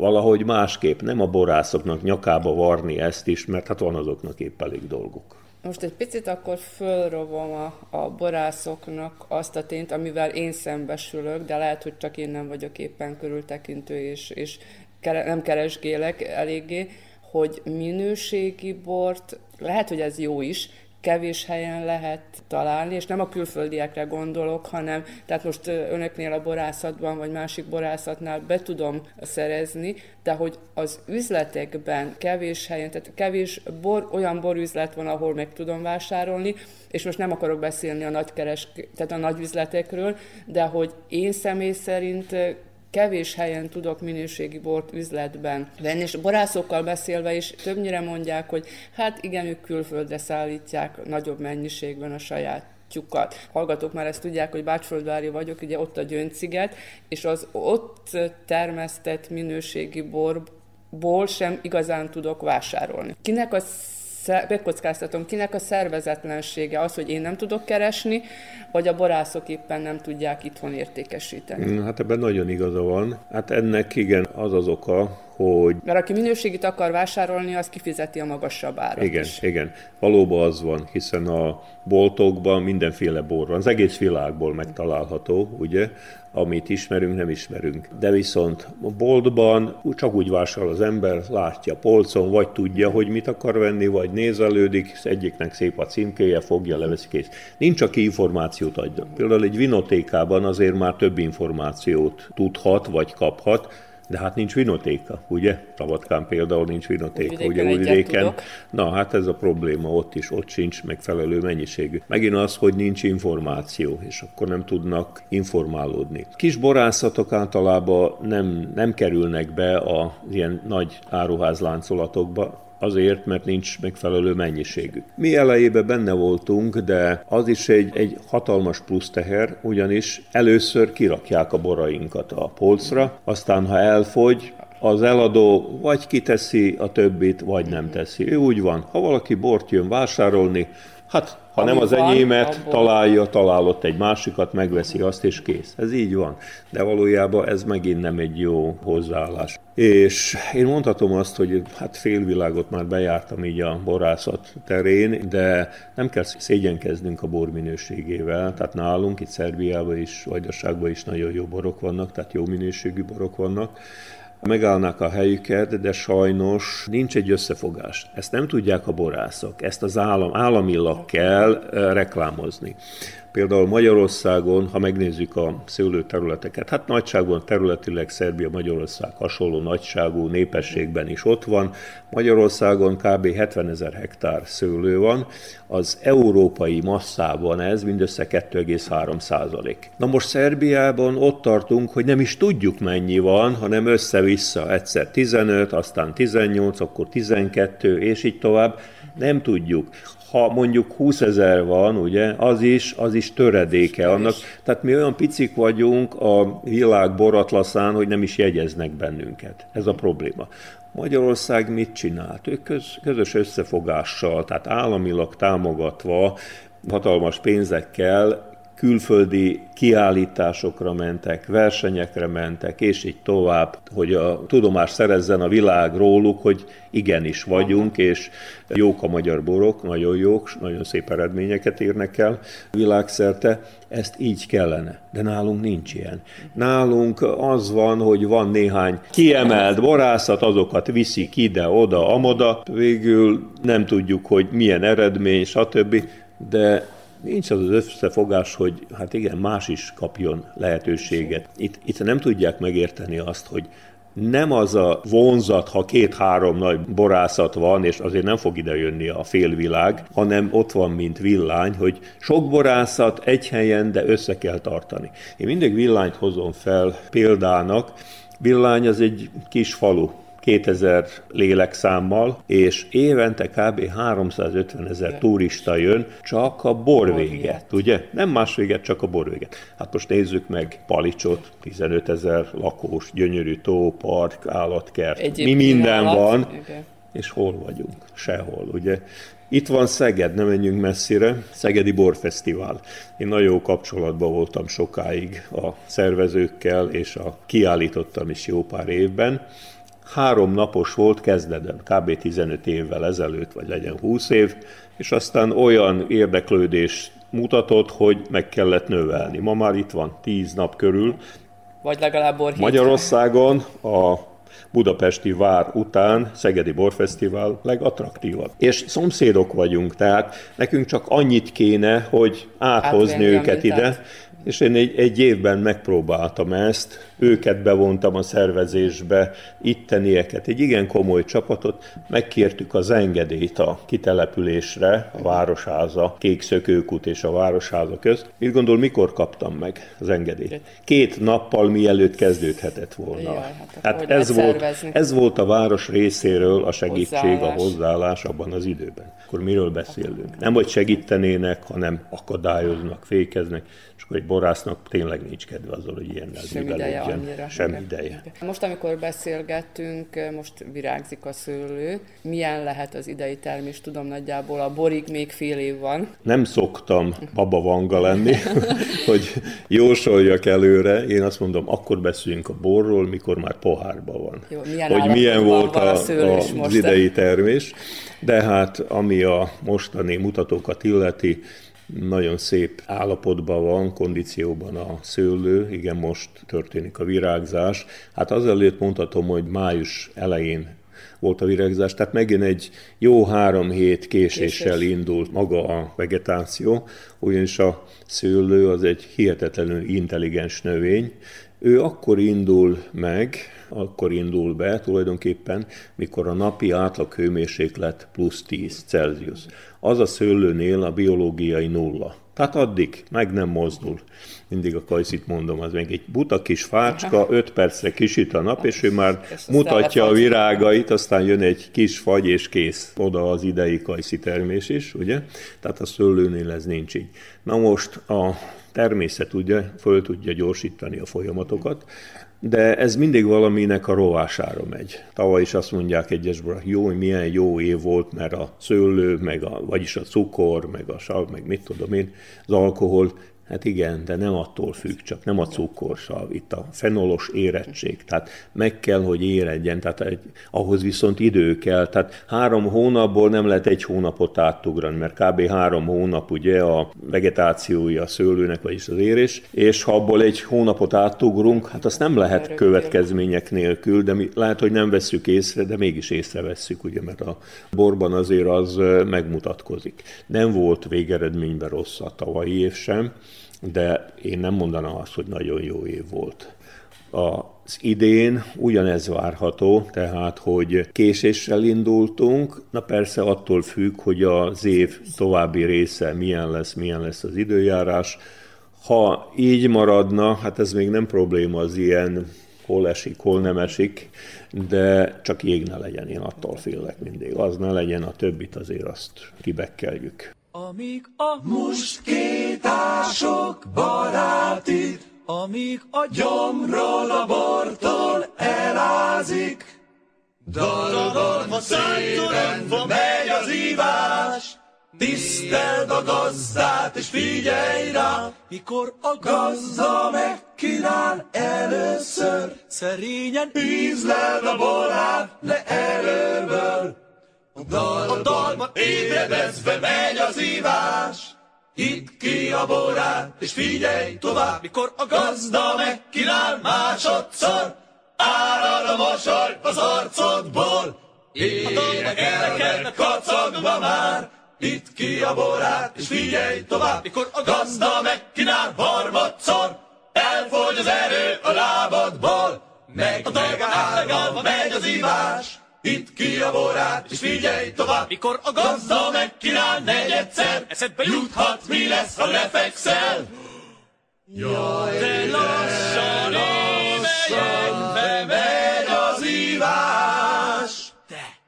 valahogy másképp, nem a borászoknak nyakába varni ezt is, mert hát van azoknak épp elég dolguk. Most egy picit akkor fölrovom a, a borászoknak azt a tényt, amivel én szembesülök, de lehet, hogy csak én nem vagyok éppen körültekintő, és, és kere, nem keresgélek eléggé, hogy minőségi bort, lehet, hogy ez jó is, kevés helyen lehet találni, és nem a külföldiekre gondolok, hanem tehát most önöknél a borászatban, vagy másik borászatnál be tudom szerezni, de hogy az üzletekben kevés helyen, tehát kevés bor, olyan borüzlet van, ahol meg tudom vásárolni, és most nem akarok beszélni a nagy keres, tehát a nagy üzletekről, de hogy én személy szerint kevés helyen tudok minőségi bort üzletben venni, és borászokkal beszélve is többnyire mondják, hogy hát igen, ők külföldre szállítják nagyobb mennyiségben a saját tyukat. Hallgatók már ezt tudják, hogy Bácsföldvári vagyok, ugye ott a Gyönciget, és az ott termesztett minőségi borból sem igazán tudok vásárolni. Kinek a megkockáztatom, kinek a szervezetlensége az, hogy én nem tudok keresni, vagy a borászok éppen nem tudják itthon értékesíteni. Hát ebben nagyon igaza van. Hát ennek igen, az az oka, hogy... Mert aki minőségit akar vásárolni, az kifizeti a magasabb árat Igen, is. igen. Valóban az van, hiszen a boltokban mindenféle bor van. Az egész világból megtalálható, ugye? Amit ismerünk, nem ismerünk. De viszont a boltban csak úgy vásárol az ember, látja polcon, vagy tudja, hogy mit akar venni, vagy nézelődik, egyiknek szép a címkéje, fogja, leveszi kész. Nincs, aki információt adja. Például egy vinotékában azért már több információt tudhat, vagy kaphat, de hát nincs vinotéka, ugye? Szabadkán például nincs vinotéka, ugye Újvidéken. Na, hát ez a probléma ott is, ott sincs megfelelő mennyiségű. Megint az, hogy nincs információ, és akkor nem tudnak informálódni. Kis borászatok általában nem, nem kerülnek be a ilyen nagy áruházláncolatokba, azért, mert nincs megfelelő mennyiségű. Mi elejében benne voltunk, de az is egy, egy hatalmas plusz teher, ugyanis először kirakják a borainkat a polcra, aztán ha elfogy, az eladó vagy kiteszi a többit, vagy nem teszi. Ő úgy van, ha valaki bort jön vásárolni, hát ha nem az enyémet abból... találja, találott egy másikat, megveszi azt, és kész. Ez így van. De valójában ez megint nem egy jó hozzáállás. És én mondhatom azt, hogy hát félvilágot már bejártam így a borászat terén, de nem kell szégyenkeznünk a bor minőségével. Tehát nálunk itt Szerbiában is, Vajdaságban is nagyon jó borok vannak, tehát jó minőségű borok vannak megállnak a helyüket, de sajnos nincs egy összefogás. Ezt nem tudják a borászok, ezt az állam, államilag kell reklámozni. Például Magyarországon, ha megnézzük a szőlőterületeket, hát nagyságban területileg Szerbia, Magyarország hasonló nagyságú népességben is ott van. Magyarországon kb. 70 ezer hektár szőlő van, az európai masszában ez mindössze 2,3 százalék. Na most Szerbiában ott tartunk, hogy nem is tudjuk mennyi van, hanem össze-vissza egyszer 15, aztán 18, akkor 12, és így tovább. Nem tudjuk ha mondjuk 20 ezer van, ugye, az is, az is töredéke annak. Tehát mi olyan picik vagyunk a világ boratlaszán, hogy nem is jegyeznek bennünket. Ez a probléma. Magyarország mit csinált? Ők köz, közös összefogással, tehát államilag támogatva, hatalmas pénzekkel külföldi kiállításokra mentek, versenyekre mentek, és így tovább, hogy a tudomást szerezzen a világ róluk, hogy igenis vagyunk, és jók a magyar borok, nagyon jók, nagyon szép eredményeket érnek el világszerte, ezt így kellene. De nálunk nincs ilyen. Nálunk az van, hogy van néhány kiemelt borászat, azokat viszik ide, oda, amoda, végül nem tudjuk, hogy milyen eredmény, stb. De nincs az az összefogás, hogy hát igen, más is kapjon lehetőséget. Itt, itt nem tudják megérteni azt, hogy nem az a vonzat, ha két-három nagy borászat van, és azért nem fog ide jönni a félvilág, hanem ott van, mint villány, hogy sok borászat egy helyen, de össze kell tartani. Én mindig villányt hozom fel példának. Villány az egy kis falu, 2000 lélekszámmal, és évente kb. 350 ezer turista jön csak a borvéget, ugye? Nem más véget, csak a borvéget. Hát most nézzük meg Palicsot, 15 ezer lakós, gyönyörű tó, park, állatkert. Egyéb Mi minden állat. van, okay. és hol vagyunk? Sehol, ugye? Itt van Szeged, nem menjünk messzire, Szegedi Borfesztivál. Én nagyon jó kapcsolatban voltam sokáig a szervezőkkel, és a kiállítottam is jó pár évben, három napos volt kezdeden, kb. 15 évvel ezelőtt, vagy legyen 20 év, és aztán olyan érdeklődés mutatott, hogy meg kellett növelni. Ma már itt van 10 nap körül. Vagy legalább bor Magyarországon a budapesti vár után Szegedi Borfesztivál legattraktívabb. És szomszédok vagyunk, tehát nekünk csak annyit kéne, hogy áthozni őket ide, és én egy, egy évben megpróbáltam ezt, őket bevontam a szervezésbe, ittenieket, egy igen komoly csapatot, megkértük az engedélyt a kitelepülésre, a Városháza, Kék Szökőkút és a Városháza közt. Mit gondol, mikor kaptam meg az engedélyt? Két nappal mielőtt kezdődhetett volna. Jaj, hát hát ez, volt, ez volt a város részéről a segítség, hozzáállás. a hozzáállás abban az időben. Akkor miről beszélünk? Nem, hogy segítenének, hanem akadályoznak, fékeznek, és akkor egy borásznak tényleg nincs kedve azzal, hogy ilyennel Sem ideje annyira. Sem igen. ideje. Most, amikor beszélgettünk, most virágzik a szőlő. Milyen lehet az idei termés? Tudom nagyjából, a borig még fél év van. Nem szoktam baba vanga lenni, [laughs] hogy jósoljak előre. Én azt mondom, akkor beszéljünk a borról, mikor már pohárban van. Jó, milyen hogy milyen volt a, a, az idei termés. De hát, ami a mostani mutatókat illeti, nagyon szép állapotban van, kondícióban a szőlő, igen, most történik a virágzás. Hát azelőtt mondhatom, hogy május elején volt a virágzás, tehát megint egy jó három hét késéssel Késés. indult maga a vegetáció, ugyanis a szőlő az egy hihetetlenül intelligens növény, ő akkor indul meg, akkor indul be tulajdonképpen, mikor a napi átlag hőmérséklet plusz 10 Celsius. Az a szőlőnél a biológiai nulla. Tehát addig meg nem mozdul. Mindig a kajszit mondom, az még egy buta kis fácska, [laughs] 5 percre kisít a nap, és ő már mutatja a virágait, aztán jön egy kis fagy, és kész. Oda az idei kajszi termés is, ugye? Tehát a szőlőnél ez nincs így. Na most a természet ugye föl tudja gyorsítani a folyamatokat, de ez mindig valaminek a rovására megy. Tavaly is azt mondják egyes jó, hogy milyen jó év volt, mert a szőlő, meg a, vagyis a cukor, meg a sav, meg mit tudom én, az alkohol, Hát igen, de nem attól függ, csak nem a cukorsav, itt a fenolos érettség, tehát meg kell, hogy éredjen, tehát egy, ahhoz viszont idő kell, tehát három hónapból nem lehet egy hónapot átugrani, mert kb. három hónap ugye a vegetációja a szőlőnek, vagyis az érés, és ha abból egy hónapot átugrunk, hát azt nem lehet következmények nélkül, de mi lehet, hogy nem vesszük észre, de mégis észrevesszük, ugye, mert a borban azért az megmutatkozik. Nem volt végeredményben rossz a tavalyi év sem, de én nem mondanám azt, hogy nagyon jó év volt. Az idén ugyanez várható, tehát hogy késéssel indultunk, na persze attól függ, hogy az év további része milyen lesz, milyen lesz az időjárás. Ha így maradna, hát ez még nem probléma az ilyen hol esik, hol nem esik, de csak jég ne legyen, én attól félek mindig. Az ne legyen, a többit azért azt kibekkeljük. Amíg a muskétások barátid, amíg a gyomról a bortól elázik, Dalodon szépen megy az ívás, Tiszteld a gazdát és figyelj rá, mikor a gazda megkínál először. Szerényen ízleld a borát le előből. A dalban ébredezve megy az ívás. Itt ki a borát, és figyelj tovább, mikor a gazda megkínál másodszor. Árad a mosoly az arcodból, énekelnek kacagva már. Itt ki a borát, és figyelj tovább, mikor a gazda megkínál harmadszor. Elfogy az erő a lábadból, meg, meg állva megy az ivás. Itt ki a borát, és figyelj tovább, mikor a gazda megkínál negyedszer, eszedbe juthat, mi lesz, ha lefekszel. Jaj, de lassan, lassan megy az ivás. Te!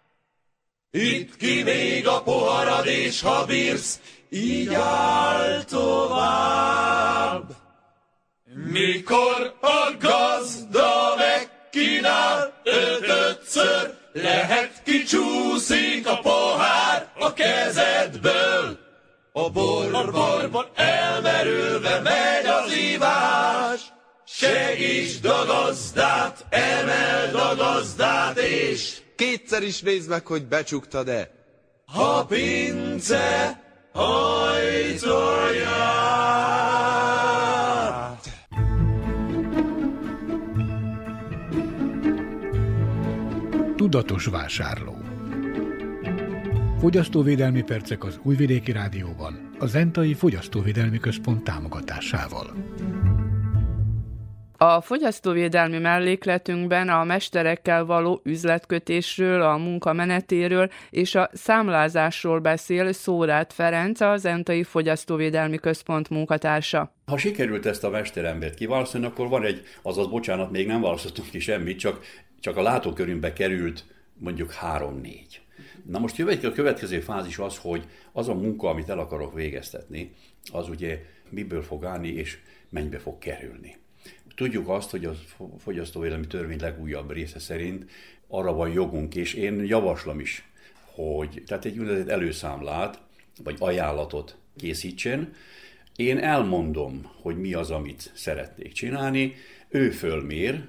Itt ki még a poharad, és ha bírsz, így áll tovább. Mikor a gazda megkínál öt-ötször, lehet kicsúszik a pohár a kezedből. A borban elmerülve megy az ívás, Segítsd a gazdát, emeld a gazdát, és kétszer is nézd meg, hogy becsuktad-e. Ha pince hajtolja. Tudatos vásárló Fogyasztóvédelmi percek az Újvidéki Rádióban, a Zentai Fogyasztóvédelmi Központ támogatásával. A fogyasztóvédelmi mellékletünkben a mesterekkel való üzletkötésről, a munka menetéről és a számlázásról beszél Szórát Ferenc, az Zentai Fogyasztóvédelmi Központ munkatársa. Ha sikerült ezt a mesterembert kiválasztani, akkor van egy, azaz bocsánat, még nem választottunk ki semmit, csak, csak a látókörünkbe került mondjuk három-négy. Na most jövet a következő fázis az, hogy az a munka, amit el akarok végeztetni, az ugye miből fog állni és mennyibe fog kerülni. Tudjuk azt, hogy a fogyasztóvédelmi törvény legújabb része szerint arra van jogunk, és én javaslom is, hogy tehát egy úgynevezett előszámlát, vagy ajánlatot készítsen. Én elmondom, hogy mi az, amit szeretnék csinálni, ő fölmér,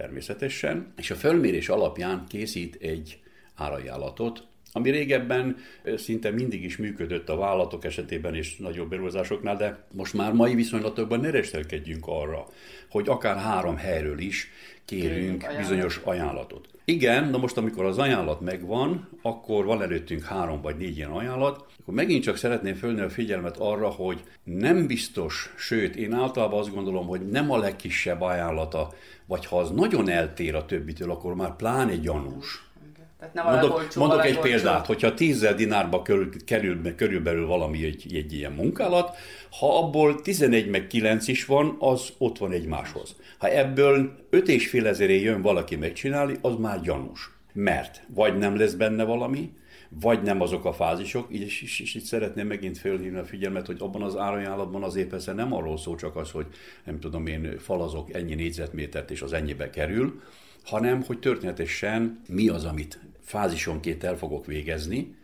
természetesen, és a fölmérés alapján készít egy árajánlatot, ami régebben szinte mindig is működött a vállalatok esetében és nagyobb beruházásoknál, de most már mai viszonylatokban ne restelkedjünk arra, hogy akár három helyről is kérünk bizonyos ajánlatot. Igen, na most amikor az ajánlat megvan, akkor van előttünk három vagy négy ilyen ajánlat, akkor megint csak szeretném fölni a figyelmet arra, hogy nem biztos, sőt, én általában azt gondolom, hogy nem a legkisebb ajánlata, vagy ha az nagyon eltér a többitől, akkor már pláne gyanús. Tehát nem mondok, olcsó, mondok egy példát, hogyha 10 dinárba kerül, kerül, körülbelül valami egy, egy ilyen munkálat, ha abból 11 meg 9 is van, az ott van egymáshoz. Ha ebből 5 és fél ezeré jön valaki megcsinálni, az már gyanús. Mert vagy nem lesz benne valami, vagy nem azok a fázisok, és, és, és itt szeretném megint felhívni a figyelmet, hogy abban az árajánlatban azért persze nem arról szól csak az, hogy nem tudom én falazok ennyi négyzetmétert, és az ennyibe kerül, hanem hogy történetesen mi az, amit fázisonként el fogok végezni,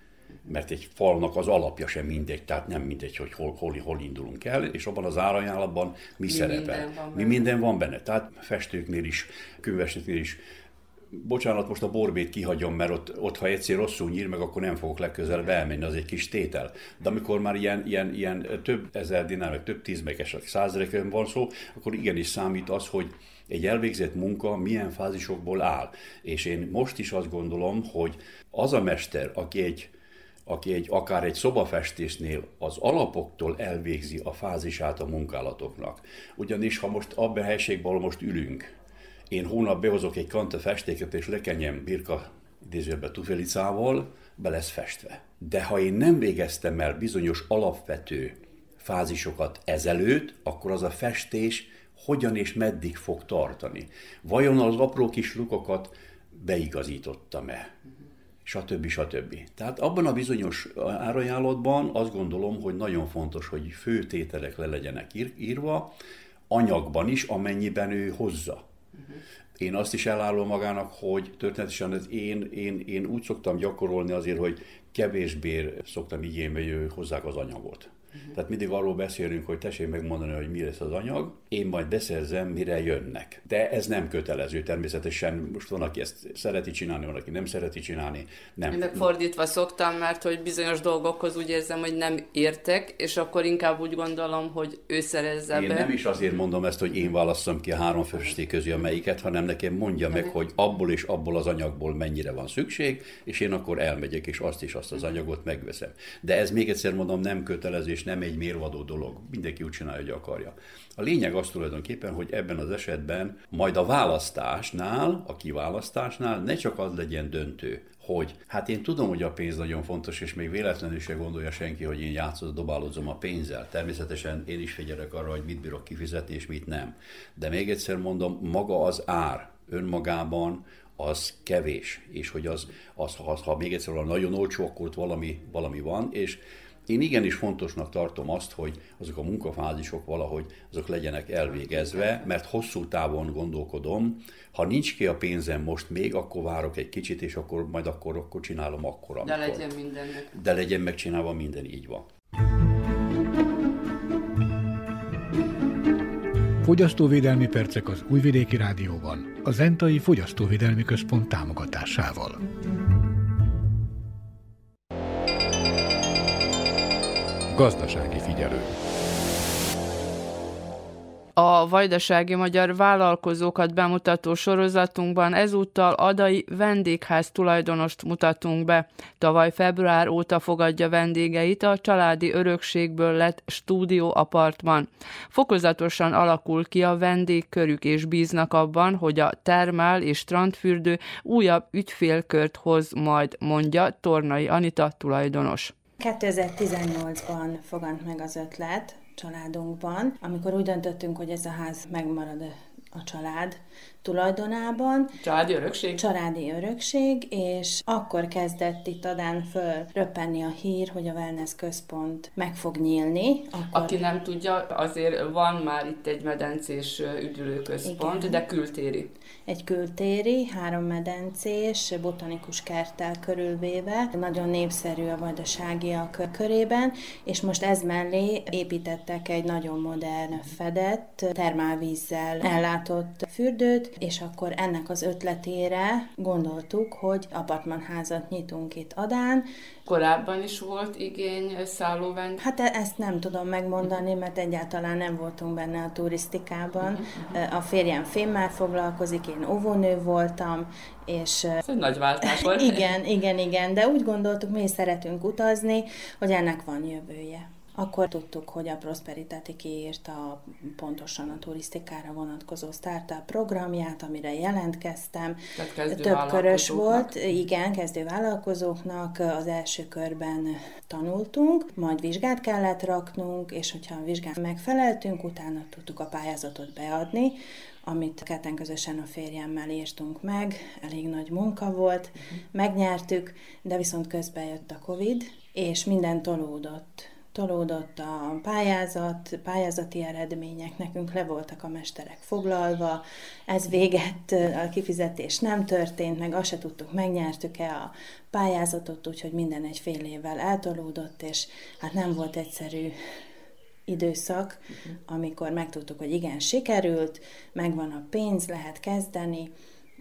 mert egy falnak az alapja sem mindegy, tehát nem mindegy, hogy hol, hol, hol indulunk el, és abban az árajánlatban mi, mi szerepel. Minden mi minden van benne. Tehát festőknél is, könyvesnél is, bocsánat, most a borbét kihagyom, mert ott, ott ha egyszer rosszul nyír meg, akkor nem fogok legközelebb elmenni, az egy kis tétel. De amikor már ilyen, ilyen, ilyen több ezer dinár, meg több tíz, meg esetleg százezrekön van szó, akkor igenis számít az, hogy egy elvégzett munka milyen fázisokból áll. És én most is azt gondolom, hogy az a mester, aki egy aki egy, akár egy szobafestésnél az alapoktól elvégzi a fázisát a munkálatoknak. Ugyanis ha most abban a helységben, most ülünk, én hónap behozok egy kanta festéket, és lekenyem birka idézőbe tufelicával, be lesz festve. De ha én nem végeztem el bizonyos alapvető fázisokat ezelőtt, akkor az a festés hogyan és meddig fog tartani. Vajon az apró kis lukokat beigazítottam-e? Stb. stb. Tehát abban a bizonyos árajánlatban azt gondolom, hogy nagyon fontos, hogy főtételek le legyenek írva, anyagban is, amennyiben ő hozza. Én azt is elállom magának, hogy történetesen ez én, én, én úgy szoktam gyakorolni azért, hogy kevésbé szoktam igénybe hozzák az anyagot. Uh-huh. Tehát mindig arról beszélünk, hogy tessék megmondani, hogy mi lesz az anyag, én majd beszerzem, mire jönnek. De ez nem kötelező természetesen. Most van, aki ezt szereti csinálni, van, aki nem szereti csinálni. Nem. Én fordítva szoktam, mert hogy bizonyos dolgokhoz úgy érzem, hogy nem értek, és akkor inkább úgy gondolom, hogy ő szerezze én be. nem is azért mondom ezt, hogy én válasszam ki a három festék közé a melyiket, hanem nekem mondja meg, hogy abból és abból az anyagból mennyire van szükség, és én akkor elmegyek, és azt is azt az anyagot megveszem. De ez még egyszer mondom, nem kötelező, és nem egy mérvadó dolog. Mindenki úgy csinálja, hogy akarja. A lényeg az tulajdonképpen, hogy ebben az esetben majd a választásnál, a kiválasztásnál ne csak az legyen döntő, hogy hát én tudom, hogy a pénz nagyon fontos, és még véletlenül se gondolja senki, hogy én játszom, dobálódzom a pénzzel. Természetesen én is figyelek arra, hogy mit bírok kifizetni, és mit nem. De még egyszer mondom, maga az ár önmagában az kevés, és hogy az, az ha, ha még egyszer nagyon olcsó, akkor ott valami, valami van, és én igenis fontosnak tartom azt, hogy azok a munkafázisok valahogy azok legyenek elvégezve, mert hosszú távon gondolkodom, ha nincs ki a pénzem most még, akkor várok egy kicsit, és akkor majd akkor, akkor csinálom akkor, amikor. De legyen mindennek. De legyen megcsinálva minden, így van. Fogyasztóvédelmi percek az Újvidéki Rádióban, a Zentai Fogyasztóvédelmi Központ támogatásával. Gazdasági figyelő. A vajdasági magyar vállalkozókat bemutató sorozatunkban ezúttal Adai vendégház tulajdonost mutatunk be. Tavaly február óta fogadja vendégeit a családi örökségből lett stúdió apartman. Fokozatosan alakul ki a vendégkörük és bíznak abban, hogy a termál és strandfürdő újabb ügyfélkört hoz majd, mondja Tornai Anita tulajdonos. 2018-ban fogant meg az ötlet családunkban, amikor úgy döntöttünk, hogy ez a ház megmarad a család tulajdonában. Családi örökség? Családi örökség, és akkor kezdett itt Adán föl röppenni a hír, hogy a wellness központ meg fog nyílni. Akkor... Aki nem tudja, azért van már itt egy medencés üdülőközpont, Igen. de kültéri. Egy kültéri, három medencés, botanikus kerttel körülvéve, nagyon népszerű a vajdaságiak körében, és most ez mellé építettek egy nagyon modern fedett, termálvízzel ellátott fürdőt, és akkor ennek az ötletére gondoltuk, hogy apartmanházat nyitunk itt Adán. Korábban is volt igény szállóvend? Hát e- ezt nem tudom megmondani, mert egyáltalán nem voltunk benne a turisztikában. Uh-huh. A férjem fémmel foglalkozik, én óvónő voltam, és... Ez egy nagy váltás volt. [laughs] igen, igen, igen, de úgy gondoltuk, mi szeretünk utazni, hogy ennek van jövője. Akkor tudtuk, hogy a Prosperitati kiírta pontosan a turisztikára vonatkozó startup programját, amire jelentkeztem. Több körös volt, igen, kezdő vállalkozóknak az első körben tanultunk, majd vizsgát kellett raknunk, és hogyha a vizsgát megfeleltünk, utána tudtuk a pályázatot beadni, amit ketten közösen a férjemmel írtunk meg, elég nagy munka volt, uh-huh. megnyertük, de viszont közben jött a Covid, és minden tolódott tolódott a pályázat, pályázati eredmények, nekünk le voltak a mesterek foglalva, ez véget, a kifizetés nem történt, meg azt se tudtuk, megnyertük-e a pályázatot, úgyhogy minden egy fél évvel eltolódott, és hát nem volt egyszerű időszak, amikor megtudtuk, hogy igen, sikerült, megvan a pénz, lehet kezdeni,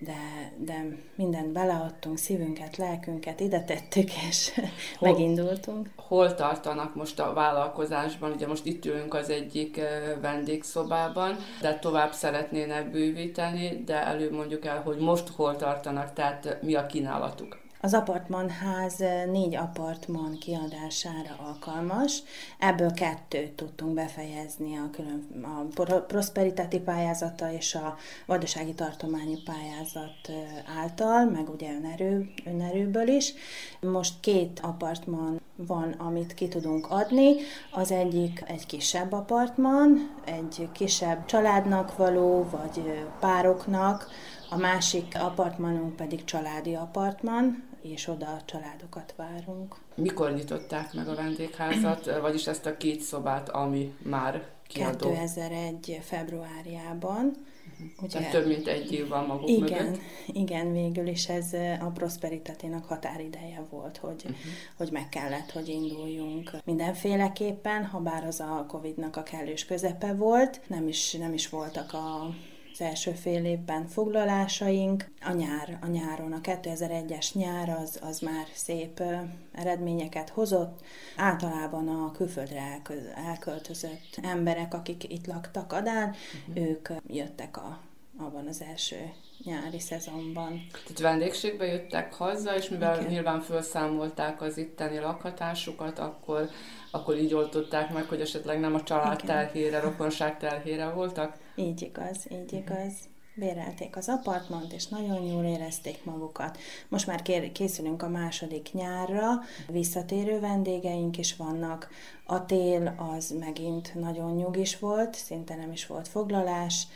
de, de mindent beleadtunk, szívünket, lelkünket ide tettük, és [laughs] hol, megindultunk. Hol tartanak most a vállalkozásban? Ugye most itt ülünk az egyik vendégszobában, de tovább szeretnének bővíteni, de előbb mondjuk el, hogy most hol tartanak, tehát mi a kínálatuk? Az apartmanház négy apartman kiadására alkalmas, ebből kettőt tudtunk befejezni a, külön, a prosperitáti pályázata és a vadasági tartományi pályázat által, meg ugye önerő, önerőből is. Most két apartman van, amit ki tudunk adni. Az egyik egy kisebb apartman, egy kisebb családnak való, vagy pároknak, a másik apartmanunk pedig családi apartman, és oda a családokat várunk. Mikor nyitották meg a vendégházat, vagyis ezt a két szobát, ami már kiadó? 2001. februárjában. Uh-huh. Ugye, Tehát több mint egy év van maguk igen, mögött. Igen, végül is ez a prosperitáténak határideje volt, hogy, uh-huh. hogy meg kellett, hogy induljunk mindenféleképpen, ha bár az a Covid-nak a kellős közepe volt, nem is, nem is voltak a az első fél évben foglalásaink. A nyár, a nyáron, a 2001-es nyár az, az már szép eredményeket hozott. Általában a külföldre elköltözött emberek, akik itt laktak Adán, uh-huh. ők jöttek a, abban az első nyári szezonban. Tehát vendégségbe jöttek haza, és mivel Igen. nyilván felszámolták az itteni lakhatásukat, akkor, akkor így oltották meg, hogy esetleg nem a család Igen. terhére, [laughs] rokonság terhére voltak? Így igaz, így igaz. Bérelték az apartmant, és nagyon jól érezték magukat. Most már készülünk a második nyárra, visszatérő vendégeink is vannak. A tél az megint nagyon nyugis volt, szinte nem is volt foglalás,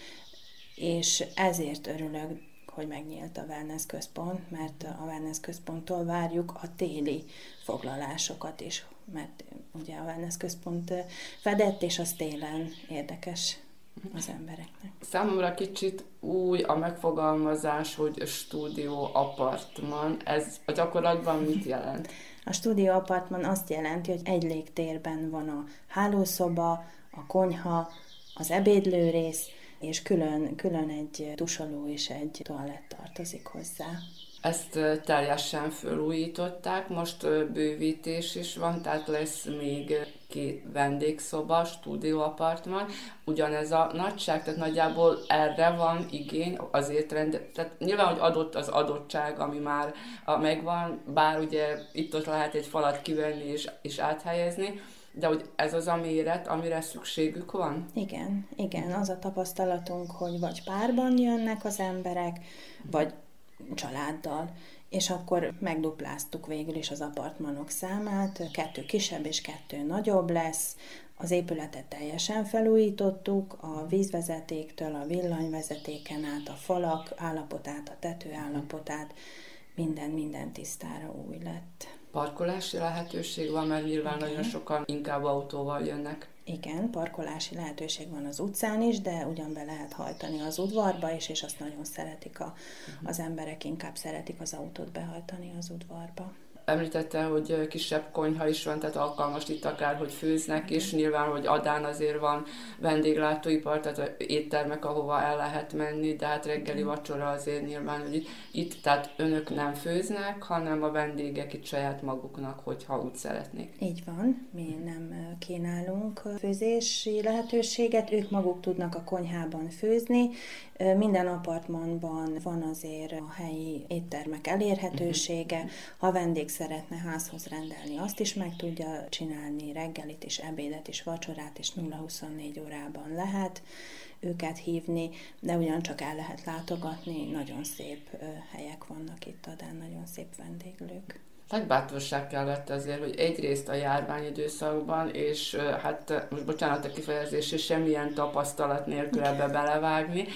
és ezért örülök, hogy megnyílt a wellness központ, mert a wellness központtól várjuk a téli foglalásokat is, mert ugye a wellness központ fedett, és az télen érdekes az embereknek. Számomra kicsit új a megfogalmazás, hogy stúdió apartman. Ez a gyakorlatban mit jelent? A stúdió apartman azt jelenti, hogy egy légtérben van a hálószoba, a konyha, az ebédlőrész, és külön, külön egy tusoló és egy toalett tartozik hozzá. Ezt teljesen felújították, most bővítés is van, tehát lesz még két vendégszoba, stúdióapartman, ugyanez a nagyság, tehát nagyjából erre van igény az étrend, tehát nyilván, hogy adott az adottság, ami már megvan, bár ugye itt-ott lehet egy falat kivenni és, és áthelyezni, de hogy ez az a méret, amire szükségük van? Igen, igen, az a tapasztalatunk, hogy vagy párban jönnek az emberek, vagy családdal, és akkor megdupláztuk végül is az apartmanok számát, kettő kisebb és kettő nagyobb lesz, az épületet teljesen felújítottuk, a vízvezetéktől a villanyvezetéken át, a falak állapotát, a tető állapotát, minden, minden tisztára új lett. Parkolási lehetőség van, mert nyilván Igen. nagyon sokan inkább autóval jönnek. Igen, parkolási lehetőség van az utcán is, de ugyan be lehet hajtani az udvarba is, és azt nagyon szeretik a, uh-huh. az emberek, inkább szeretik az autót behajtani az udvarba. Említette, hogy kisebb konyha is van, tehát alkalmas itt akár, hogy főznek, és nyilván, hogy Adán azért van vendéglátóipar, tehát éttermek, ahova el lehet menni, de hát reggeli vacsora azért nyilván, hogy itt, tehát önök nem főznek, hanem a vendégek itt saját maguknak, hogyha úgy szeretnék. Így van, mi nem kínálunk főzési lehetőséget, ők maguk tudnak a konyhában főzni, minden apartmanban van azért a helyi éttermek elérhetősége, uh-huh. ha vendég szeretne házhoz rendelni, azt is meg tudja csinálni, reggelit is, ebédet is, vacsorát is 0-24 órában lehet őket hívni, de ugyancsak el lehet látogatni, nagyon szép helyek vannak itt Adán, nagyon szép vendéglők. Nagy bátorság kellett azért, hogy egyrészt a járvány időszakban, és hát most bocsánat a kifejezés, semmilyen tapasztalat nélkül ebbe belevágni,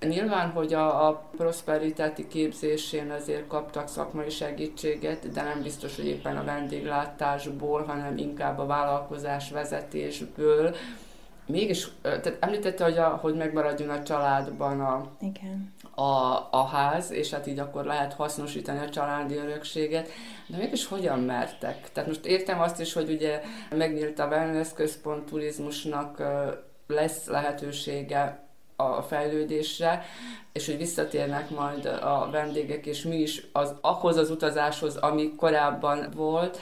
Nyilván, hogy a, a prosperitáti képzésén azért kaptak szakmai segítséget, de nem biztos, hogy éppen a vendéglátásból, hanem inkább a vállalkozás vezetésből. Mégis, tehát említette, hogy, a, hogy megmaradjon a családban a, Igen. A, a ház, és hát így akkor lehet hasznosítani a családi örökséget, de mégis hogyan mertek? Tehát most értem azt is, hogy ugye megnyílt a wellness központ turizmusnak lesz lehetősége a fejlődésre, és hogy visszatérnek majd a vendégek, és mi is az, ahhoz az utazáshoz, ami korábban volt,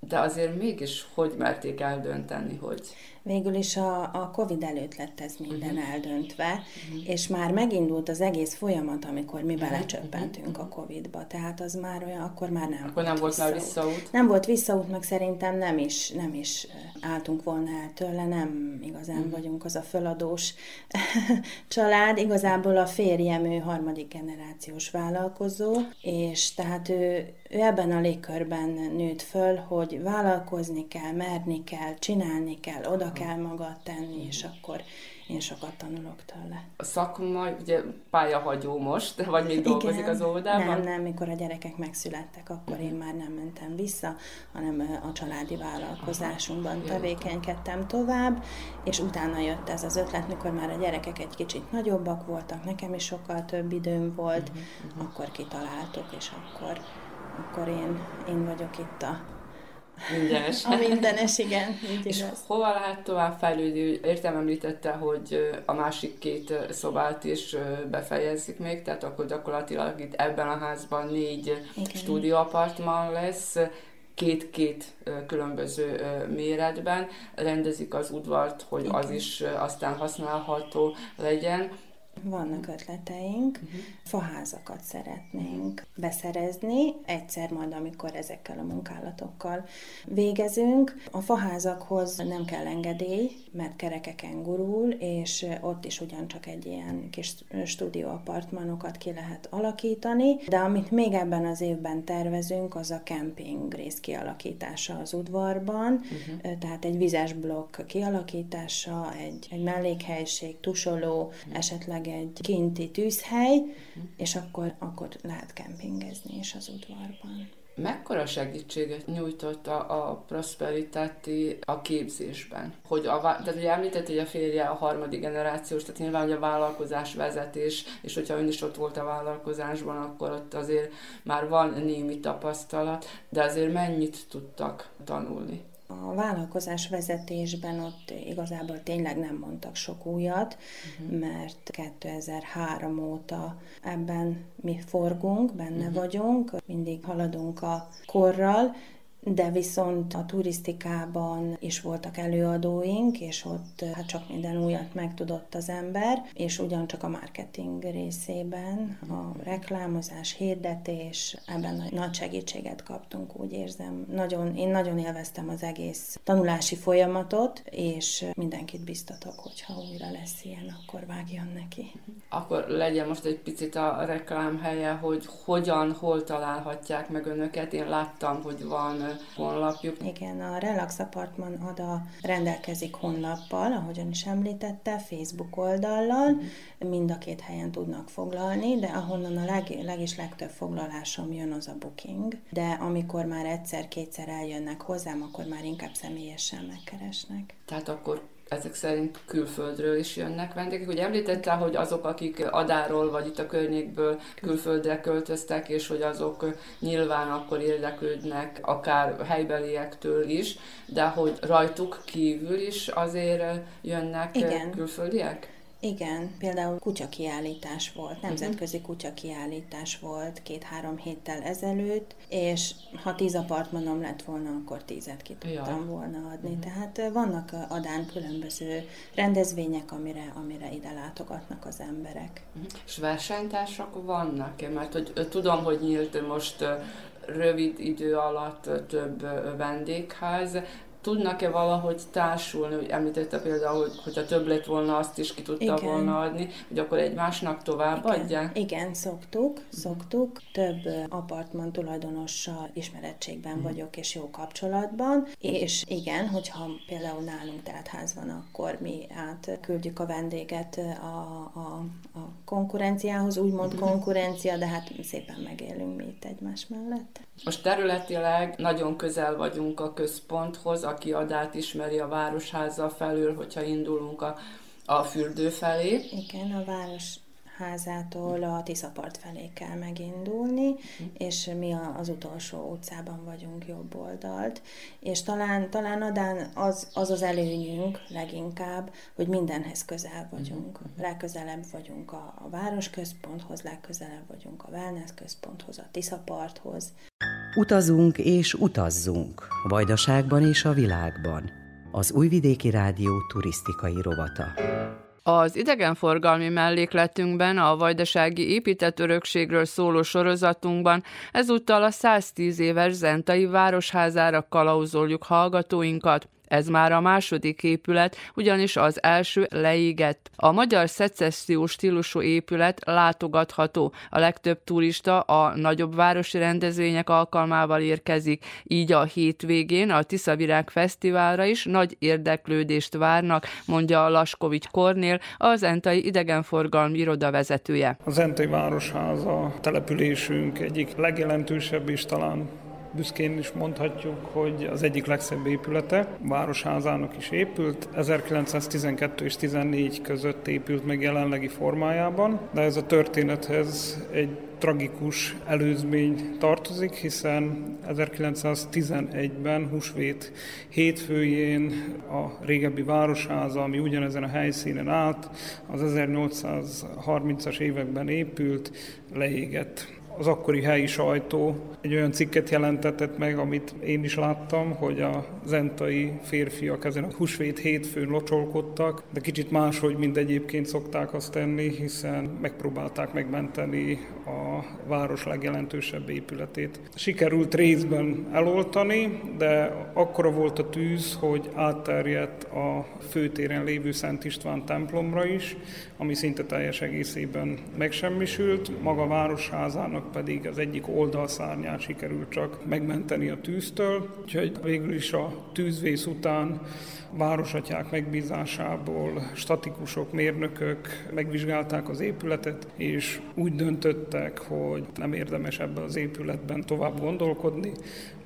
de azért mégis hogy merték eldönteni, hogy végül is a, a Covid előtt lett ez minden uh-huh. eldöntve, uh-huh. és már megindult az egész folyamat, amikor mi uh-huh. belecsöppentünk a Covidba, tehát az már olyan, akkor már nem akkor volt nem volt visszaút. már visszaút. Nem volt visszaút, meg szerintem nem is, nem is álltunk volna el tőle, nem igazán uh-huh. vagyunk az a föladós [laughs] család, igazából a férjem, ő harmadik generációs vállalkozó, és tehát ő, ő ebben a légkörben nőtt föl, hogy vállalkozni kell, merni kell, csinálni kell, oda kell magad tenni, és akkor én sokat tanulok tőle. A szakma, ugye pályahagyó most, vagy még Igen, dolgozik az óvodában? Nem, nem, mikor a gyerekek megszülettek, akkor uh-huh. én már nem mentem vissza, hanem a családi vállalkozásunkban Aha, tevékenykedtem tovább, és utána jött ez az ötlet, mikor már a gyerekek egy kicsit nagyobbak voltak, nekem is sokkal több időm volt, uh-huh. akkor kitaláltuk, és akkor, akkor én, én vagyok itt a Mindenes. A mindenes, igen. Így és igaz. hova lehet tovább fejlődni? Értem említette, hogy a másik két szobát is befejezik még, tehát akkor gyakorlatilag itt ebben a házban négy igen. stúdióapartman lesz, két-két különböző méretben rendezik az udvart, hogy Igen. az is aztán használható legyen. Vannak ötleteink, uh-huh. faházakat szeretnénk beszerezni, egyszer majd, amikor ezekkel a munkálatokkal végezünk. A faházakhoz nem kell engedély, mert kerekeken gurul, és ott is ugyancsak egy ilyen kis stúdióapartmanokat ki lehet alakítani, de amit még ebben az évben tervezünk, az a kemping rész kialakítása az udvarban, uh-huh. tehát egy vizes blokk kialakítása, egy, egy mellékhelység, tusoló, uh-huh. esetleg egy kinti tűzhely, és akkor, akkor lehet kempingezni is az udvarban. Mekkora segítséget nyújtott a, a Prosperitáti a képzésben? Hogy a, tehát ugye említett, hogy a férje a harmadik generációs, tehát nyilván, hogy a vállalkozás vezetés, és hogyha ön is ott volt a vállalkozásban, akkor ott azért már van némi tapasztalat, de azért mennyit tudtak tanulni? A vállalkozás vezetésben ott igazából tényleg nem mondtak sok újat, uh-huh. mert 2003 óta ebben mi forgunk, benne uh-huh. vagyunk, mindig haladunk a korral, de viszont a turisztikában is voltak előadóink, és ott hát csak minden újat megtudott az ember, és ugyancsak a marketing részében, a reklámozás, hirdetés, ebben nagy segítséget kaptunk, úgy érzem. Nagyon, én nagyon élveztem az egész tanulási folyamatot, és mindenkit biztatok, hogyha újra lesz ilyen, akkor vágjon neki. Akkor legyen most egy picit a reklám helye, hogy hogyan, hol találhatják meg önöket. Én láttam, hogy van honlapjuk. Igen, a Relax Apartman ada rendelkezik honlappal, ahogyan is említette, Facebook oldallal, mind a két helyen tudnak foglalni, de ahonnan a leg, legis legtöbb foglalásom jön, az a booking. De amikor már egyszer-kétszer eljönnek hozzám, akkor már inkább személyesen megkeresnek. Tehát akkor ezek szerint külföldről is jönnek vendégek. Ugye említette, hogy azok, akik Adáról vagy itt a környékből külföldre költöztek, és hogy azok nyilván akkor érdeklődnek akár helybeliektől is, de hogy rajtuk kívül is azért jönnek Igen. külföldiek? Igen, például kutyakiállítás volt, nemzetközi uh-huh. kutyakiállítás volt két-három héttel ezelőtt, és ha tíz apartmanom lett volna, akkor tízet ki tudtam ja. volna adni. Uh-huh. Tehát vannak adán különböző rendezvények, amire, amire ide látogatnak az emberek. Uh-huh. És versenytársak vannak-e? Mert hogy tudom, hogy nyílt most rövid idő alatt több vendégház, tudnak-e valahogy társulni, hogy említette például, hogy hogyha több lett volna, azt is ki tudta Igen. volna adni, hogy akkor egymásnak tovább Igen. adják? Igen, szoktuk, szoktuk. Több apartman tulajdonossal ismerettségben hmm. vagyok, és jó kapcsolatban, és igen, hogyha például nálunk teltház van, akkor mi átküldjük a vendéget a, a, a konkurenciához, úgymond hmm. konkurencia, de hát szépen megélünk mi itt egymás mellett. Most területileg nagyon közel vagyunk a központhoz, aki adát ismeri a Városháza felül, hogyha indulunk a, a fürdő felé. Igen, a város házától a Tiszapart felé kell megindulni, uh-huh. és mi az utolsó utcában vagyunk jobb oldalt. És talán, talán Adán az, az az előnyünk leginkább, hogy mindenhez közel vagyunk. Uh-huh. Legközelebb vagyunk a, a városközponthoz, legközelebb vagyunk a wellness központhoz, a Tiszaparthoz. Utazunk és utazzunk, Vajdaságban és a világban. Az Újvidéki Rádió turisztikai rovata. Az idegenforgalmi mellékletünkben, a vajdasági épített örökségről szóló sorozatunkban ezúttal a 110 éves Zentai Városházára kalauzoljuk hallgatóinkat. Ez már a második épület, ugyanis az első leégett. A magyar szecessziós stílusú épület látogatható. A legtöbb turista a nagyobb városi rendezvények alkalmával érkezik, így a hétvégén a Tiszavirág Fesztiválra is nagy érdeklődést várnak, mondja Laskovics Kornél, az Entai idegenforgalmi iroda vezetője. Az Entai Városháza településünk egyik legjelentősebb és talán büszkén is mondhatjuk, hogy az egyik legszebb épülete, Városházának is épült, 1912 és 14 között épült meg jelenlegi formájában, de ez a történethez egy tragikus előzmény tartozik, hiszen 1911-ben Husvét hétfőjén a régebbi városháza, ami ugyanezen a helyszínen állt, az 1830-as években épült, leégett az akkori helyi sajtó egy olyan cikket jelentetett meg, amit én is láttam, hogy a zentai férfiak ezen a húsvét hétfőn locsolkodtak, de kicsit máshogy, mint egyébként szokták azt tenni, hiszen megpróbálták megmenteni a város legjelentősebb épületét. Sikerült részben eloltani, de akkora volt a tűz, hogy átterjedt a főtéren lévő Szent István templomra is, ami szinte teljes egészében megsemmisült. Maga városházának pedig az egyik oldalszárnyát sikerült csak megmenteni a tűztől. Úgyhogy végül is a tűzvész után városatyák megbízásából statikusok, mérnökök megvizsgálták az épületet, és úgy döntöttek, hogy nem érdemes ebben az épületben tovább gondolkodni,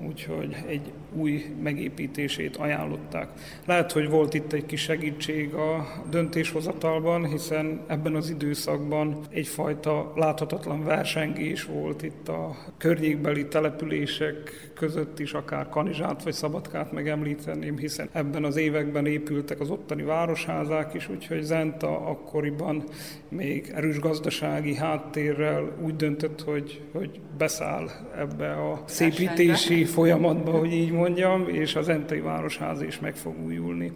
úgyhogy egy új megépítését ajánlották. Lehet, hogy volt itt egy kis segítség a döntéshozatalban, hiszen ebben az időszakban egyfajta láthatatlan versengés volt itt a környékbeli települések között is, akár Kanizsát vagy Szabadkát megemlíteném, hiszen ebben az években épültek az ottani városházák is, úgyhogy Zenta akkoriban még erős gazdasági háttérrel úgy döntött, hogy, hogy beszáll ebbe a szépítési folyamatba, hogy így mondjam, és az Zentai Városház is meg fog újulni.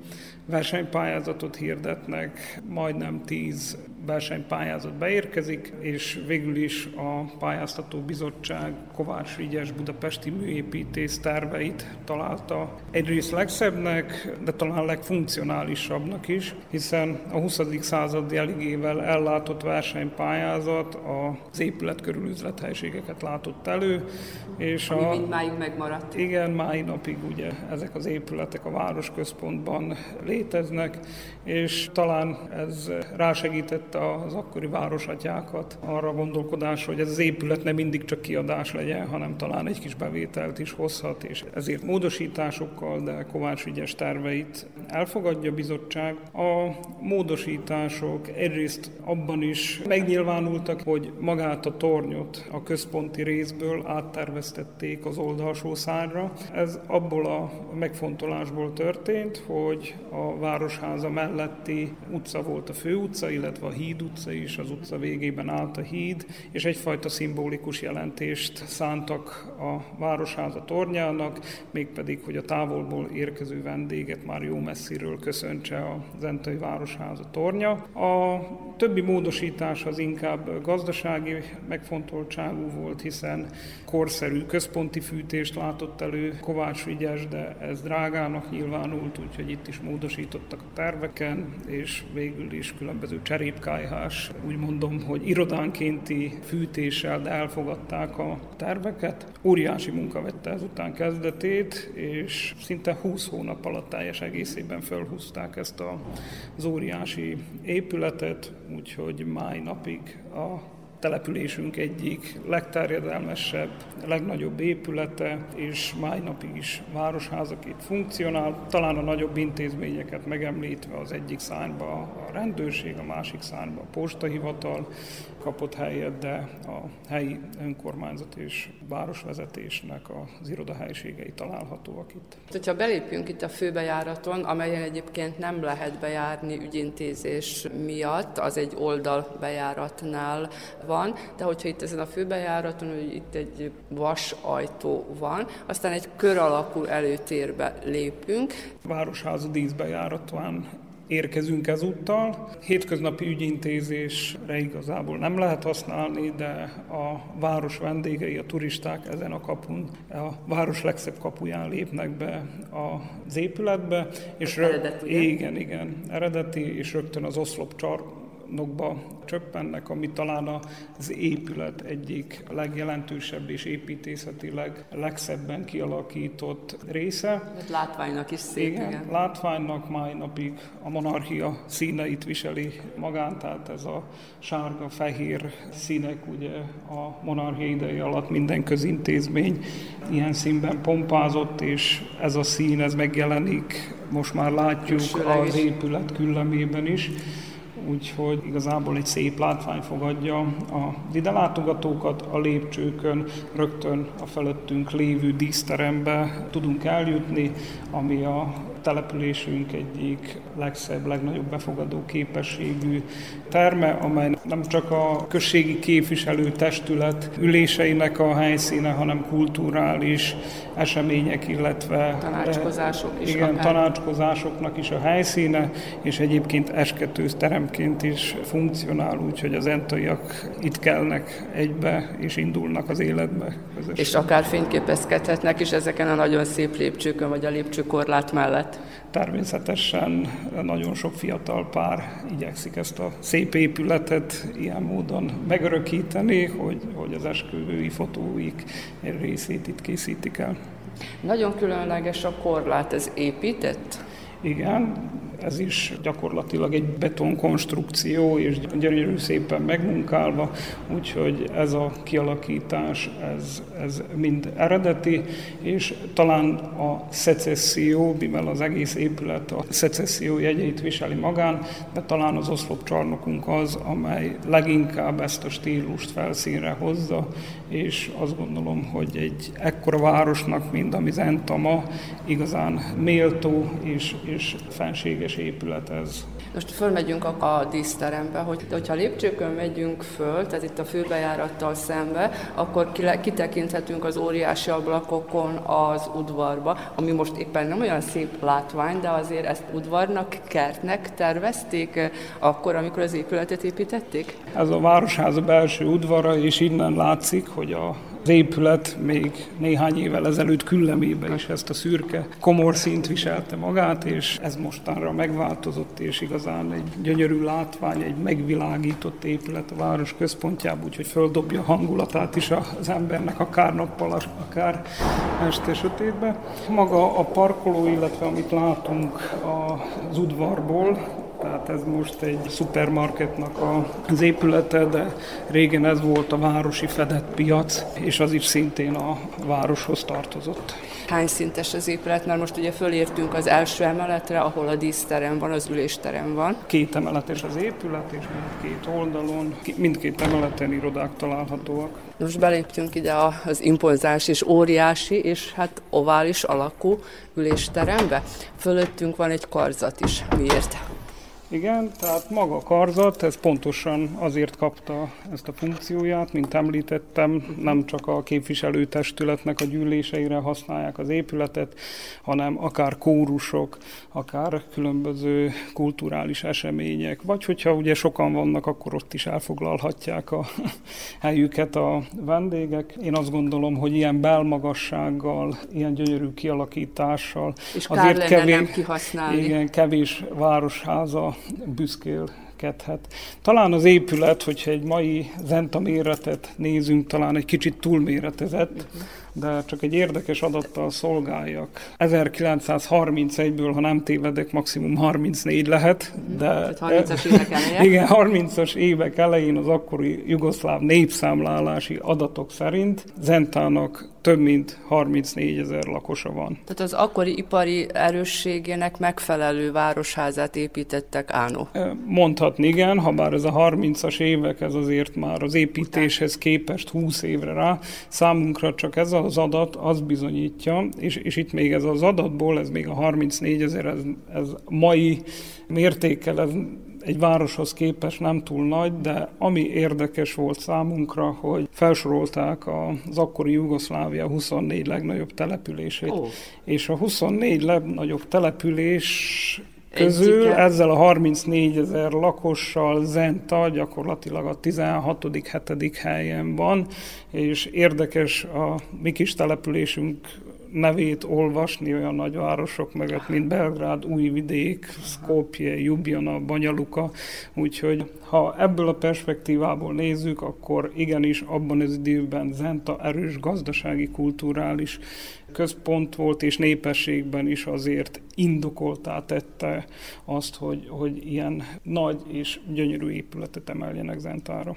Versenypályázatot hirdetnek, majdnem tíz versenypályázat beérkezik, és végül is a pályáztató bizottság Kovács Vigyes budapesti műépítész terveit találta egyrészt legszebbnek, de talán legfunkcionálisabbnak is, hiszen a 20. századi eligével ellátott versenypályázat az épület körül üzlethelységeket látott elő, és Ami a, mindmáig megmaradt. Igen, mai napig ugye ezek az épületek a városközpontban léteznek, és talán ez rásegített az akkori városatyákat arra gondolkodás, hogy ez az épület nem mindig csak kiadás legyen, hanem talán egy kis bevételt is hozhat, és ezért módosításokkal, de Kovács ügyes terveit elfogadja a bizottság. A módosítások egyrészt abban is megnyilvánultak, hogy magát a tornyot a központi részből átterveztették az oldalsó szárra. Ez abból a megfontolásból történt, hogy a Városháza melletti utca volt a főutca, illetve a Híd utca is, az utca végében állt a híd, és egyfajta szimbolikus jelentést szántak a Városháza tornyának, mégpedig, hogy a távolból érkező vendéget már jó messziről köszöntse a Zentai Városháza tornya. A többi módosítás az inkább gazdasági megfontoltságú volt, hiszen korszerű központi fűtést látott elő Kovács Vigyes, de ez drágának nyilvánult, úgyhogy itt is módosítottak a terveken, és végül is különböző cserépkájhás, úgy mondom, hogy irodánkénti fűtéssel, de elfogadták a terveket. Óriási munka vette ezután kezdetét, és szinte 20 hónap alatt teljes egészében felhúzták ezt az óriási épületet, úgyhogy máj napig a településünk egyik legterjedelmesebb, legnagyobb épülete, és máj napig is városházaként funkcionál. Talán a nagyobb intézményeket megemlítve az egyik szányba a rendőrség, a másik szányba a postahivatal kapott helyet, de a helyi önkormányzat és városvezetésnek az irodahelyiségei találhatóak itt. Hogyha belépünk itt a főbejáraton, amelyen egyébként nem lehet bejárni ügyintézés miatt, az egy oldalbejáratnál van, de hogyha itt ezen a főbejáraton, hogy itt egy vas ajtó van, aztán egy kör alakú előtérbe lépünk. Városháza díszbejárat van érkezünk ezúttal. Hétköznapi ügyintézésre igazából nem lehet használni, de a város vendégei, a turisták ezen a kapun, a város legszebb kapuján lépnek be az épületbe. És rög... eredeti, igen, igen, eredeti, és rögtön az oszlop nokba csöppennek, ami talán az épület egyik legjelentősebb és építészetileg legszebben kialakított része. Látványnak is szép, igen. igen. Látványnak máj napig a monarchia színeit viseli magán, tehát ez a sárga-fehér színek ugye a monarchia ideje alatt minden közintézmény ilyen színben pompázott, és ez a szín, ez megjelenik, most már látjuk az épület küllemében is úgyhogy igazából egy szép látvány fogadja a ide látogatókat a lépcsőkön, rögtön a felettünk lévő díszterembe tudunk eljutni, ami a településünk egyik legszebb, legnagyobb befogadó képességű terme, amely nem csak a községi képviselő testület üléseinek a helyszíne, hanem kulturális események, illetve tanácskozások is igen, akár. tanácskozásoknak is a helyszíne, és egyébként esketős teremként is funkcionál, úgyhogy az entaiak itt kelnek egybe, és indulnak az életbe. Közösen. És akár fényképezkedhetnek is ezeken a nagyon szép lépcsőkön, vagy a lépcsőkorlát mellett. Természetesen nagyon sok fiatal pár igyekszik ezt a szép épületet ilyen módon megörökíteni, hogy, hogy az esküvői fotóik egy részét itt készítik el. Nagyon különleges a korlát, ez épített? Igen, ez is gyakorlatilag egy betonkonstrukció, és gyönyörű szépen megmunkálva, úgyhogy ez a kialakítás, ez, ez mind eredeti, és talán a szecesszió, mivel az egész épület a szecesszió jegyeit viseli magán, de talán az oszlopcsarnokunk az, amely leginkább ezt a stílust felszínre hozza, és azt gondolom, hogy egy ekkora városnak, mint ami Zentama, igazán méltó és, és fenséges épület ez. Most fölmegyünk a, a díszterembe, hogy hogyha lépcsőkön megyünk föl, tehát itt a főbejárattal szembe, akkor kitekinthetünk az óriási ablakokon az udvarba, ami most éppen nem olyan szép látvány, de azért ezt udvarnak, kertnek tervezték eh, akkor, amikor az épületet építették? Ez a városháza belső udvara, és innen látszik, hogy a az épület még néhány évvel ezelőtt küllemében is ezt a szürke komor szint viselte magát, és ez mostanra megváltozott, és igazán egy gyönyörű látvány, egy megvilágított épület a város központjában, úgyhogy földobja hangulatát is az embernek, akár nappal, akár este sötétbe. Maga a parkoló, illetve amit látunk az udvarból, tehát ez most egy szupermarketnak az épülete, de régen ez volt a városi fedett piac, és az is szintén a városhoz tartozott. Hány szintes az épület? Mert most ugye fölértünk az első emeletre, ahol a díszterem van, az ülésterem van. Két emeletes az épület, és mindkét oldalon, mindkét emeleten irodák találhatóak. Most beléptünk ide az impozás és óriási, és hát ovális alakú ülésterembe. Fölöttünk van egy karzat is. Miért? Igen, tehát maga a karzat, ez pontosan azért kapta ezt a funkcióját, mint említettem, nem csak a képviselőtestületnek a gyűléseire használják az épületet, hanem akár kórusok, akár különböző kulturális események, vagy hogyha ugye sokan vannak, akkor ott is elfoglalhatják a [laughs] helyüket a vendégek. Én azt gondolom, hogy ilyen belmagassággal, ilyen gyönyörű kialakítással, És azért kevés, nem kihasználni. Igen, kevés városháza büszkélkedhet. Talán az épület, hogyha egy mai Zenta méretet nézünk, talán egy kicsit túlméretezett, de csak egy érdekes adattal szolgáljak. 1931-ből, ha nem tévedek, maximum 34 lehet, de... 30-as évek eleje. Igen, 30-as évek elején az akkori jugoszláv népszámlálási adatok szerint Zentának több mint 34 ezer lakosa van. Tehát az akkori ipari erősségének megfelelő városházát építettek Ánó. Mondhatni igen, ha bár ez a 30-as évek, ez azért már az építéshez képest 20 évre rá. Számunkra csak ez az adat az bizonyítja, és, és itt még ez az adatból, ez még a 34 ezer, ez, ez mai mértékkel, ez egy városhoz képest nem túl nagy, de ami érdekes volt számunkra, hogy felsorolták az akkori Jugoszlávia 24 legnagyobb települését, oh. és a 24 legnagyobb település közül Egyike. ezzel a 34 ezer lakossal Zenta gyakorlatilag a 16 7 helyen van, és érdekes a mi kis településünk nevét olvasni olyan nagyvárosok mögött, mint Belgrád, Újvidék, Skopje, Ljubljana, Banyaluka, úgyhogy ha ebből a perspektívából nézzük, akkor igenis abban az időben Zenta erős gazdasági, kulturális központ volt, és népességben is azért indokoltá tette azt, hogy, hogy ilyen nagy és gyönyörű épületet emeljenek Zentára.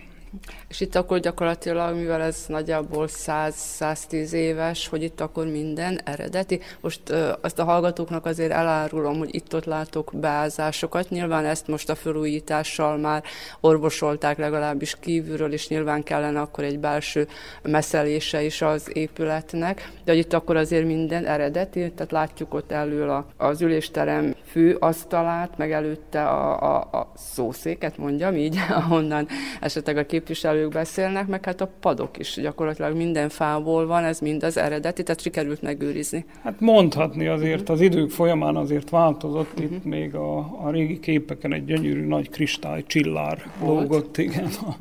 És itt akkor gyakorlatilag, mivel ez nagyjából 100-110 éves, hogy itt akkor minden eredeti. Most ö, azt a hallgatóknak azért elárulom, hogy itt-ott látok beázásokat. Nyilván ezt most a felújítással már orvosolták legalábbis kívülről, és nyilván kellene akkor egy belső meszelése is az épületnek. De hogy itt akkor azért minden eredeti, tehát látjuk ott elől a, az ülésterem fő asztalát, meg előtte a, a, a szószéket, mondjam így, [laughs] ahonnan esetleg a kép képviselők beszélnek, meg hát a padok is gyakorlatilag minden fából van, ez mind az eredeti, tehát sikerült megőrizni. Hát mondhatni azért, az idők folyamán azért változott, uh-huh. itt még a, a régi képeken egy gyönyörű nagy kristály csillár lógott, igen, a,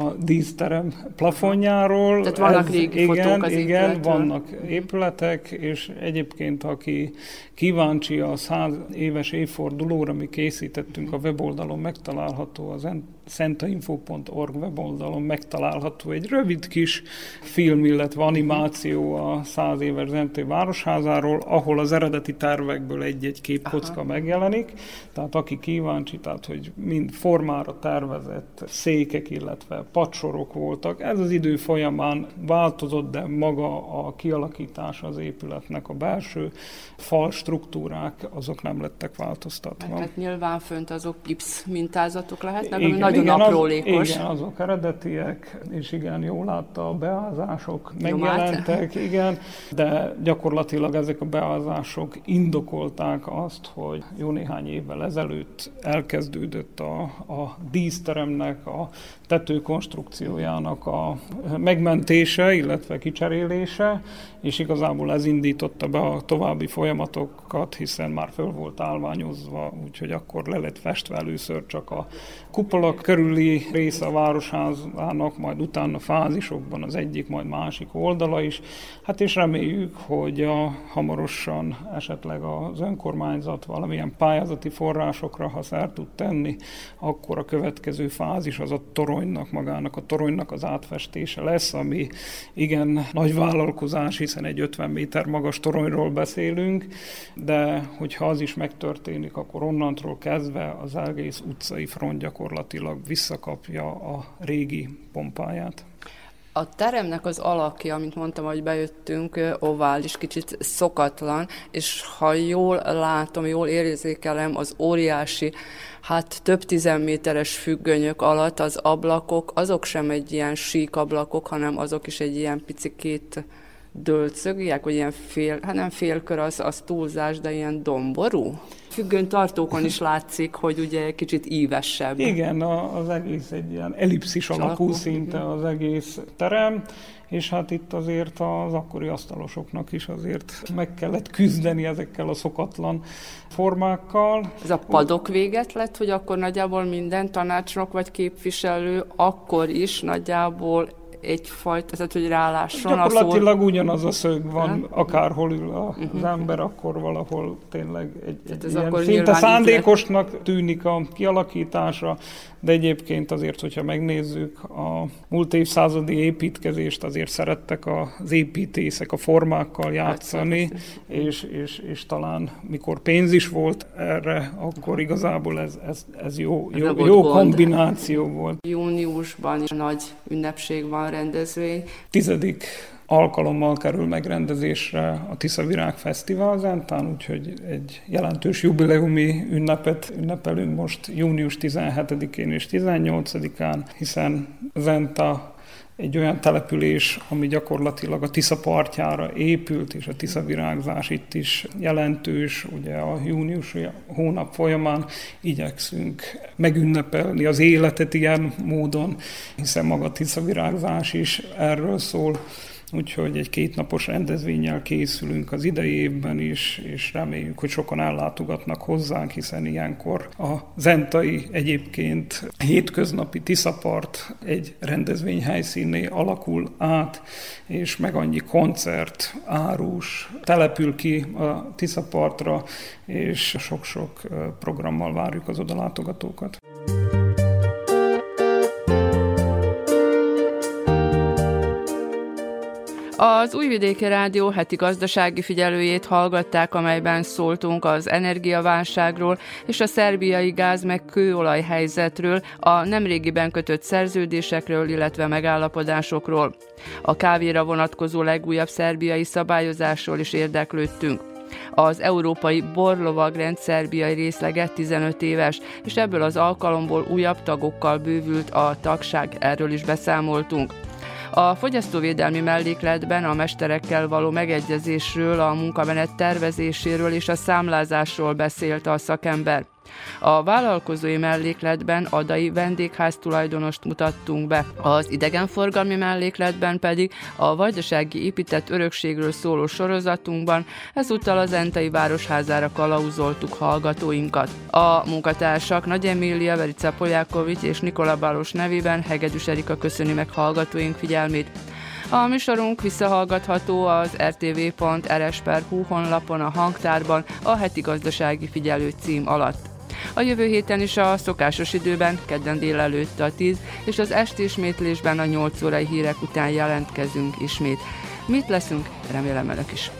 a díszterem plafonjáról. Tehát vannak ez, régi igen, fotók az Igen, épületről. vannak épületek, és egyébként aki kíváncsi a száz éves évfordulóra, mi készítettünk a weboldalon megtalálható az szentainfo.org weboldalon megtalálható egy rövid kis film, illetve animáció a száz éves Zenté városházáról, ahol az eredeti tervekből egy-egy képkocka Aha. megjelenik. Tehát aki kíváncsi, tehát hogy mind formára tervezett székek, illetve pacsorok voltak. Ez az idő folyamán változott, de maga a kialakítás az épületnek, a belső fal struktúrák, azok nem lettek változtatva. Hát nyilván fönt azok gipsz mintázatok lehetnek, igen, ami nagyon igen, aprólékos. Az, igen, azok eredetiek, és igen, jól látta, a beázások megjelentek, igen, de gyakorlatilag ezek a beázások indokolták azt, hogy jó néhány évvel ezelőtt elkezdődött a, a díszteremnek, a tetőkonstrukciójának a megmentése, illetve kicserélése, és igazából ez indította be a további folyamatokat, hiszen már föl volt állványozva, úgyhogy akkor le lett festve először csak a kupola körüli része a városházának, majd utána fázisokban az egyik, majd másik oldala is. Hát és reméljük, hogy a, hamarosan esetleg az önkormányzat valamilyen pályázati forrásokra, ha szert tud tenni, akkor a következő fázis az a toronynak, magának a toronynak az átfestése lesz, ami igen nagy vállalkozás, hiszen egy 50 méter magas toronyról beszélünk, de hogyha az is megtörténik, akkor onnantól kezdve az egész utcai front gyakorlatilag visszakapja a régi pompáját. A teremnek az alakja, mint mondtam, hogy bejöttünk, ovális, kicsit szokatlan, és ha jól látom, jól érzékelem, az óriási, hát több tizenméteres függönyök alatt az ablakok, azok sem egy ilyen sík ablakok, hanem azok is egy ilyen picikét dölcögiek, vagy ilyen fél, hát nem félkör, az, az túlzás, de ilyen domború? Függön tartókon is látszik, hogy ugye kicsit ívesebb. Igen, az egész egy ilyen elipszis alakú szinte az egész terem, és hát itt azért az akkori asztalosoknak is azért meg kellett küzdeni ezekkel a szokatlan formákkal. Ez a padok véget lett, hogy akkor nagyjából minden tanácsnok vagy képviselő akkor is nagyjából egyfajta, tehát hogy rálásson Gyakorlatilag a szó... ugyanaz a szög van, nem? akárhol ül a, uh-huh. az ember, akkor valahol tényleg egy, egy ez ilyen akkor szinte szándékosnak tűnik a kialakítása, de egyébként azért, hogyha megnézzük a múlt évszázadi építkezést, azért szerettek az építészek a formákkal játszani, és, és, és talán mikor pénz is volt erre, akkor igazából ez, ez, ez jó, jó, jó kombináció volt. Júniusban nagy ünnepség van rendezvény. Tizedik alkalommal kerül megrendezésre a Tisza Virág Fesztivál Zentán, úgyhogy egy jelentős jubileumi ünnepet ünnepelünk most június 17-én és 18-án, hiszen Zenta egy olyan település, ami gyakorlatilag a Tisza partjára épült, és a Tisza virágzás itt is jelentős. Ugye a június hónap folyamán igyekszünk megünnepelni az életet ilyen módon, hiszen maga a Tisza virágzás is erről szól úgyhogy egy kétnapos rendezvényel készülünk az idei évben is, és reméljük, hogy sokan ellátogatnak hozzánk, hiszen ilyenkor a zentai egyébként hétköznapi Tiszapart egy rendezvény helyszíné alakul át, és meg annyi koncert, árus települ ki a Tiszapartra, és sok-sok programmal várjuk az odalátogatókat. Az Újvidéki Rádió heti gazdasági figyelőjét hallgatták, amelyben szóltunk az energiaválságról és a szerbiai gáz meg kőolaj helyzetről, a nemrégiben kötött szerződésekről, illetve megállapodásokról. A kávéra vonatkozó legújabb szerbiai szabályozásról is érdeklődtünk. Az európai borlovagrend szerbiai részlege 15 éves, és ebből az alkalomból újabb tagokkal bővült a tagság, erről is beszámoltunk. A fogyasztóvédelmi mellékletben a mesterekkel való megegyezésről, a munkamenet tervezéséről és a számlázásról beszélt a szakember. A vállalkozói mellékletben adai vendégház tulajdonost mutattunk be. Az idegenforgalmi mellékletben pedig a vajdasági épített örökségről szóló sorozatunkban ezúttal az Entei Városházára kalauzoltuk hallgatóinkat. A munkatársak Nagy Emília, Verica Polyákovics és Nikola Bálos nevében Hegedűs Erika köszöni meg hallgatóink figyelmét. A műsorunk visszahallgatható az rtv.rs.hu honlapon a hangtárban a heti gazdasági figyelő cím alatt. A jövő héten is a szokásos időben, kedden délelőtt a 10, és az esti ismétlésben a 8 órai hírek után jelentkezünk ismét. Mit leszünk? Remélem önök is.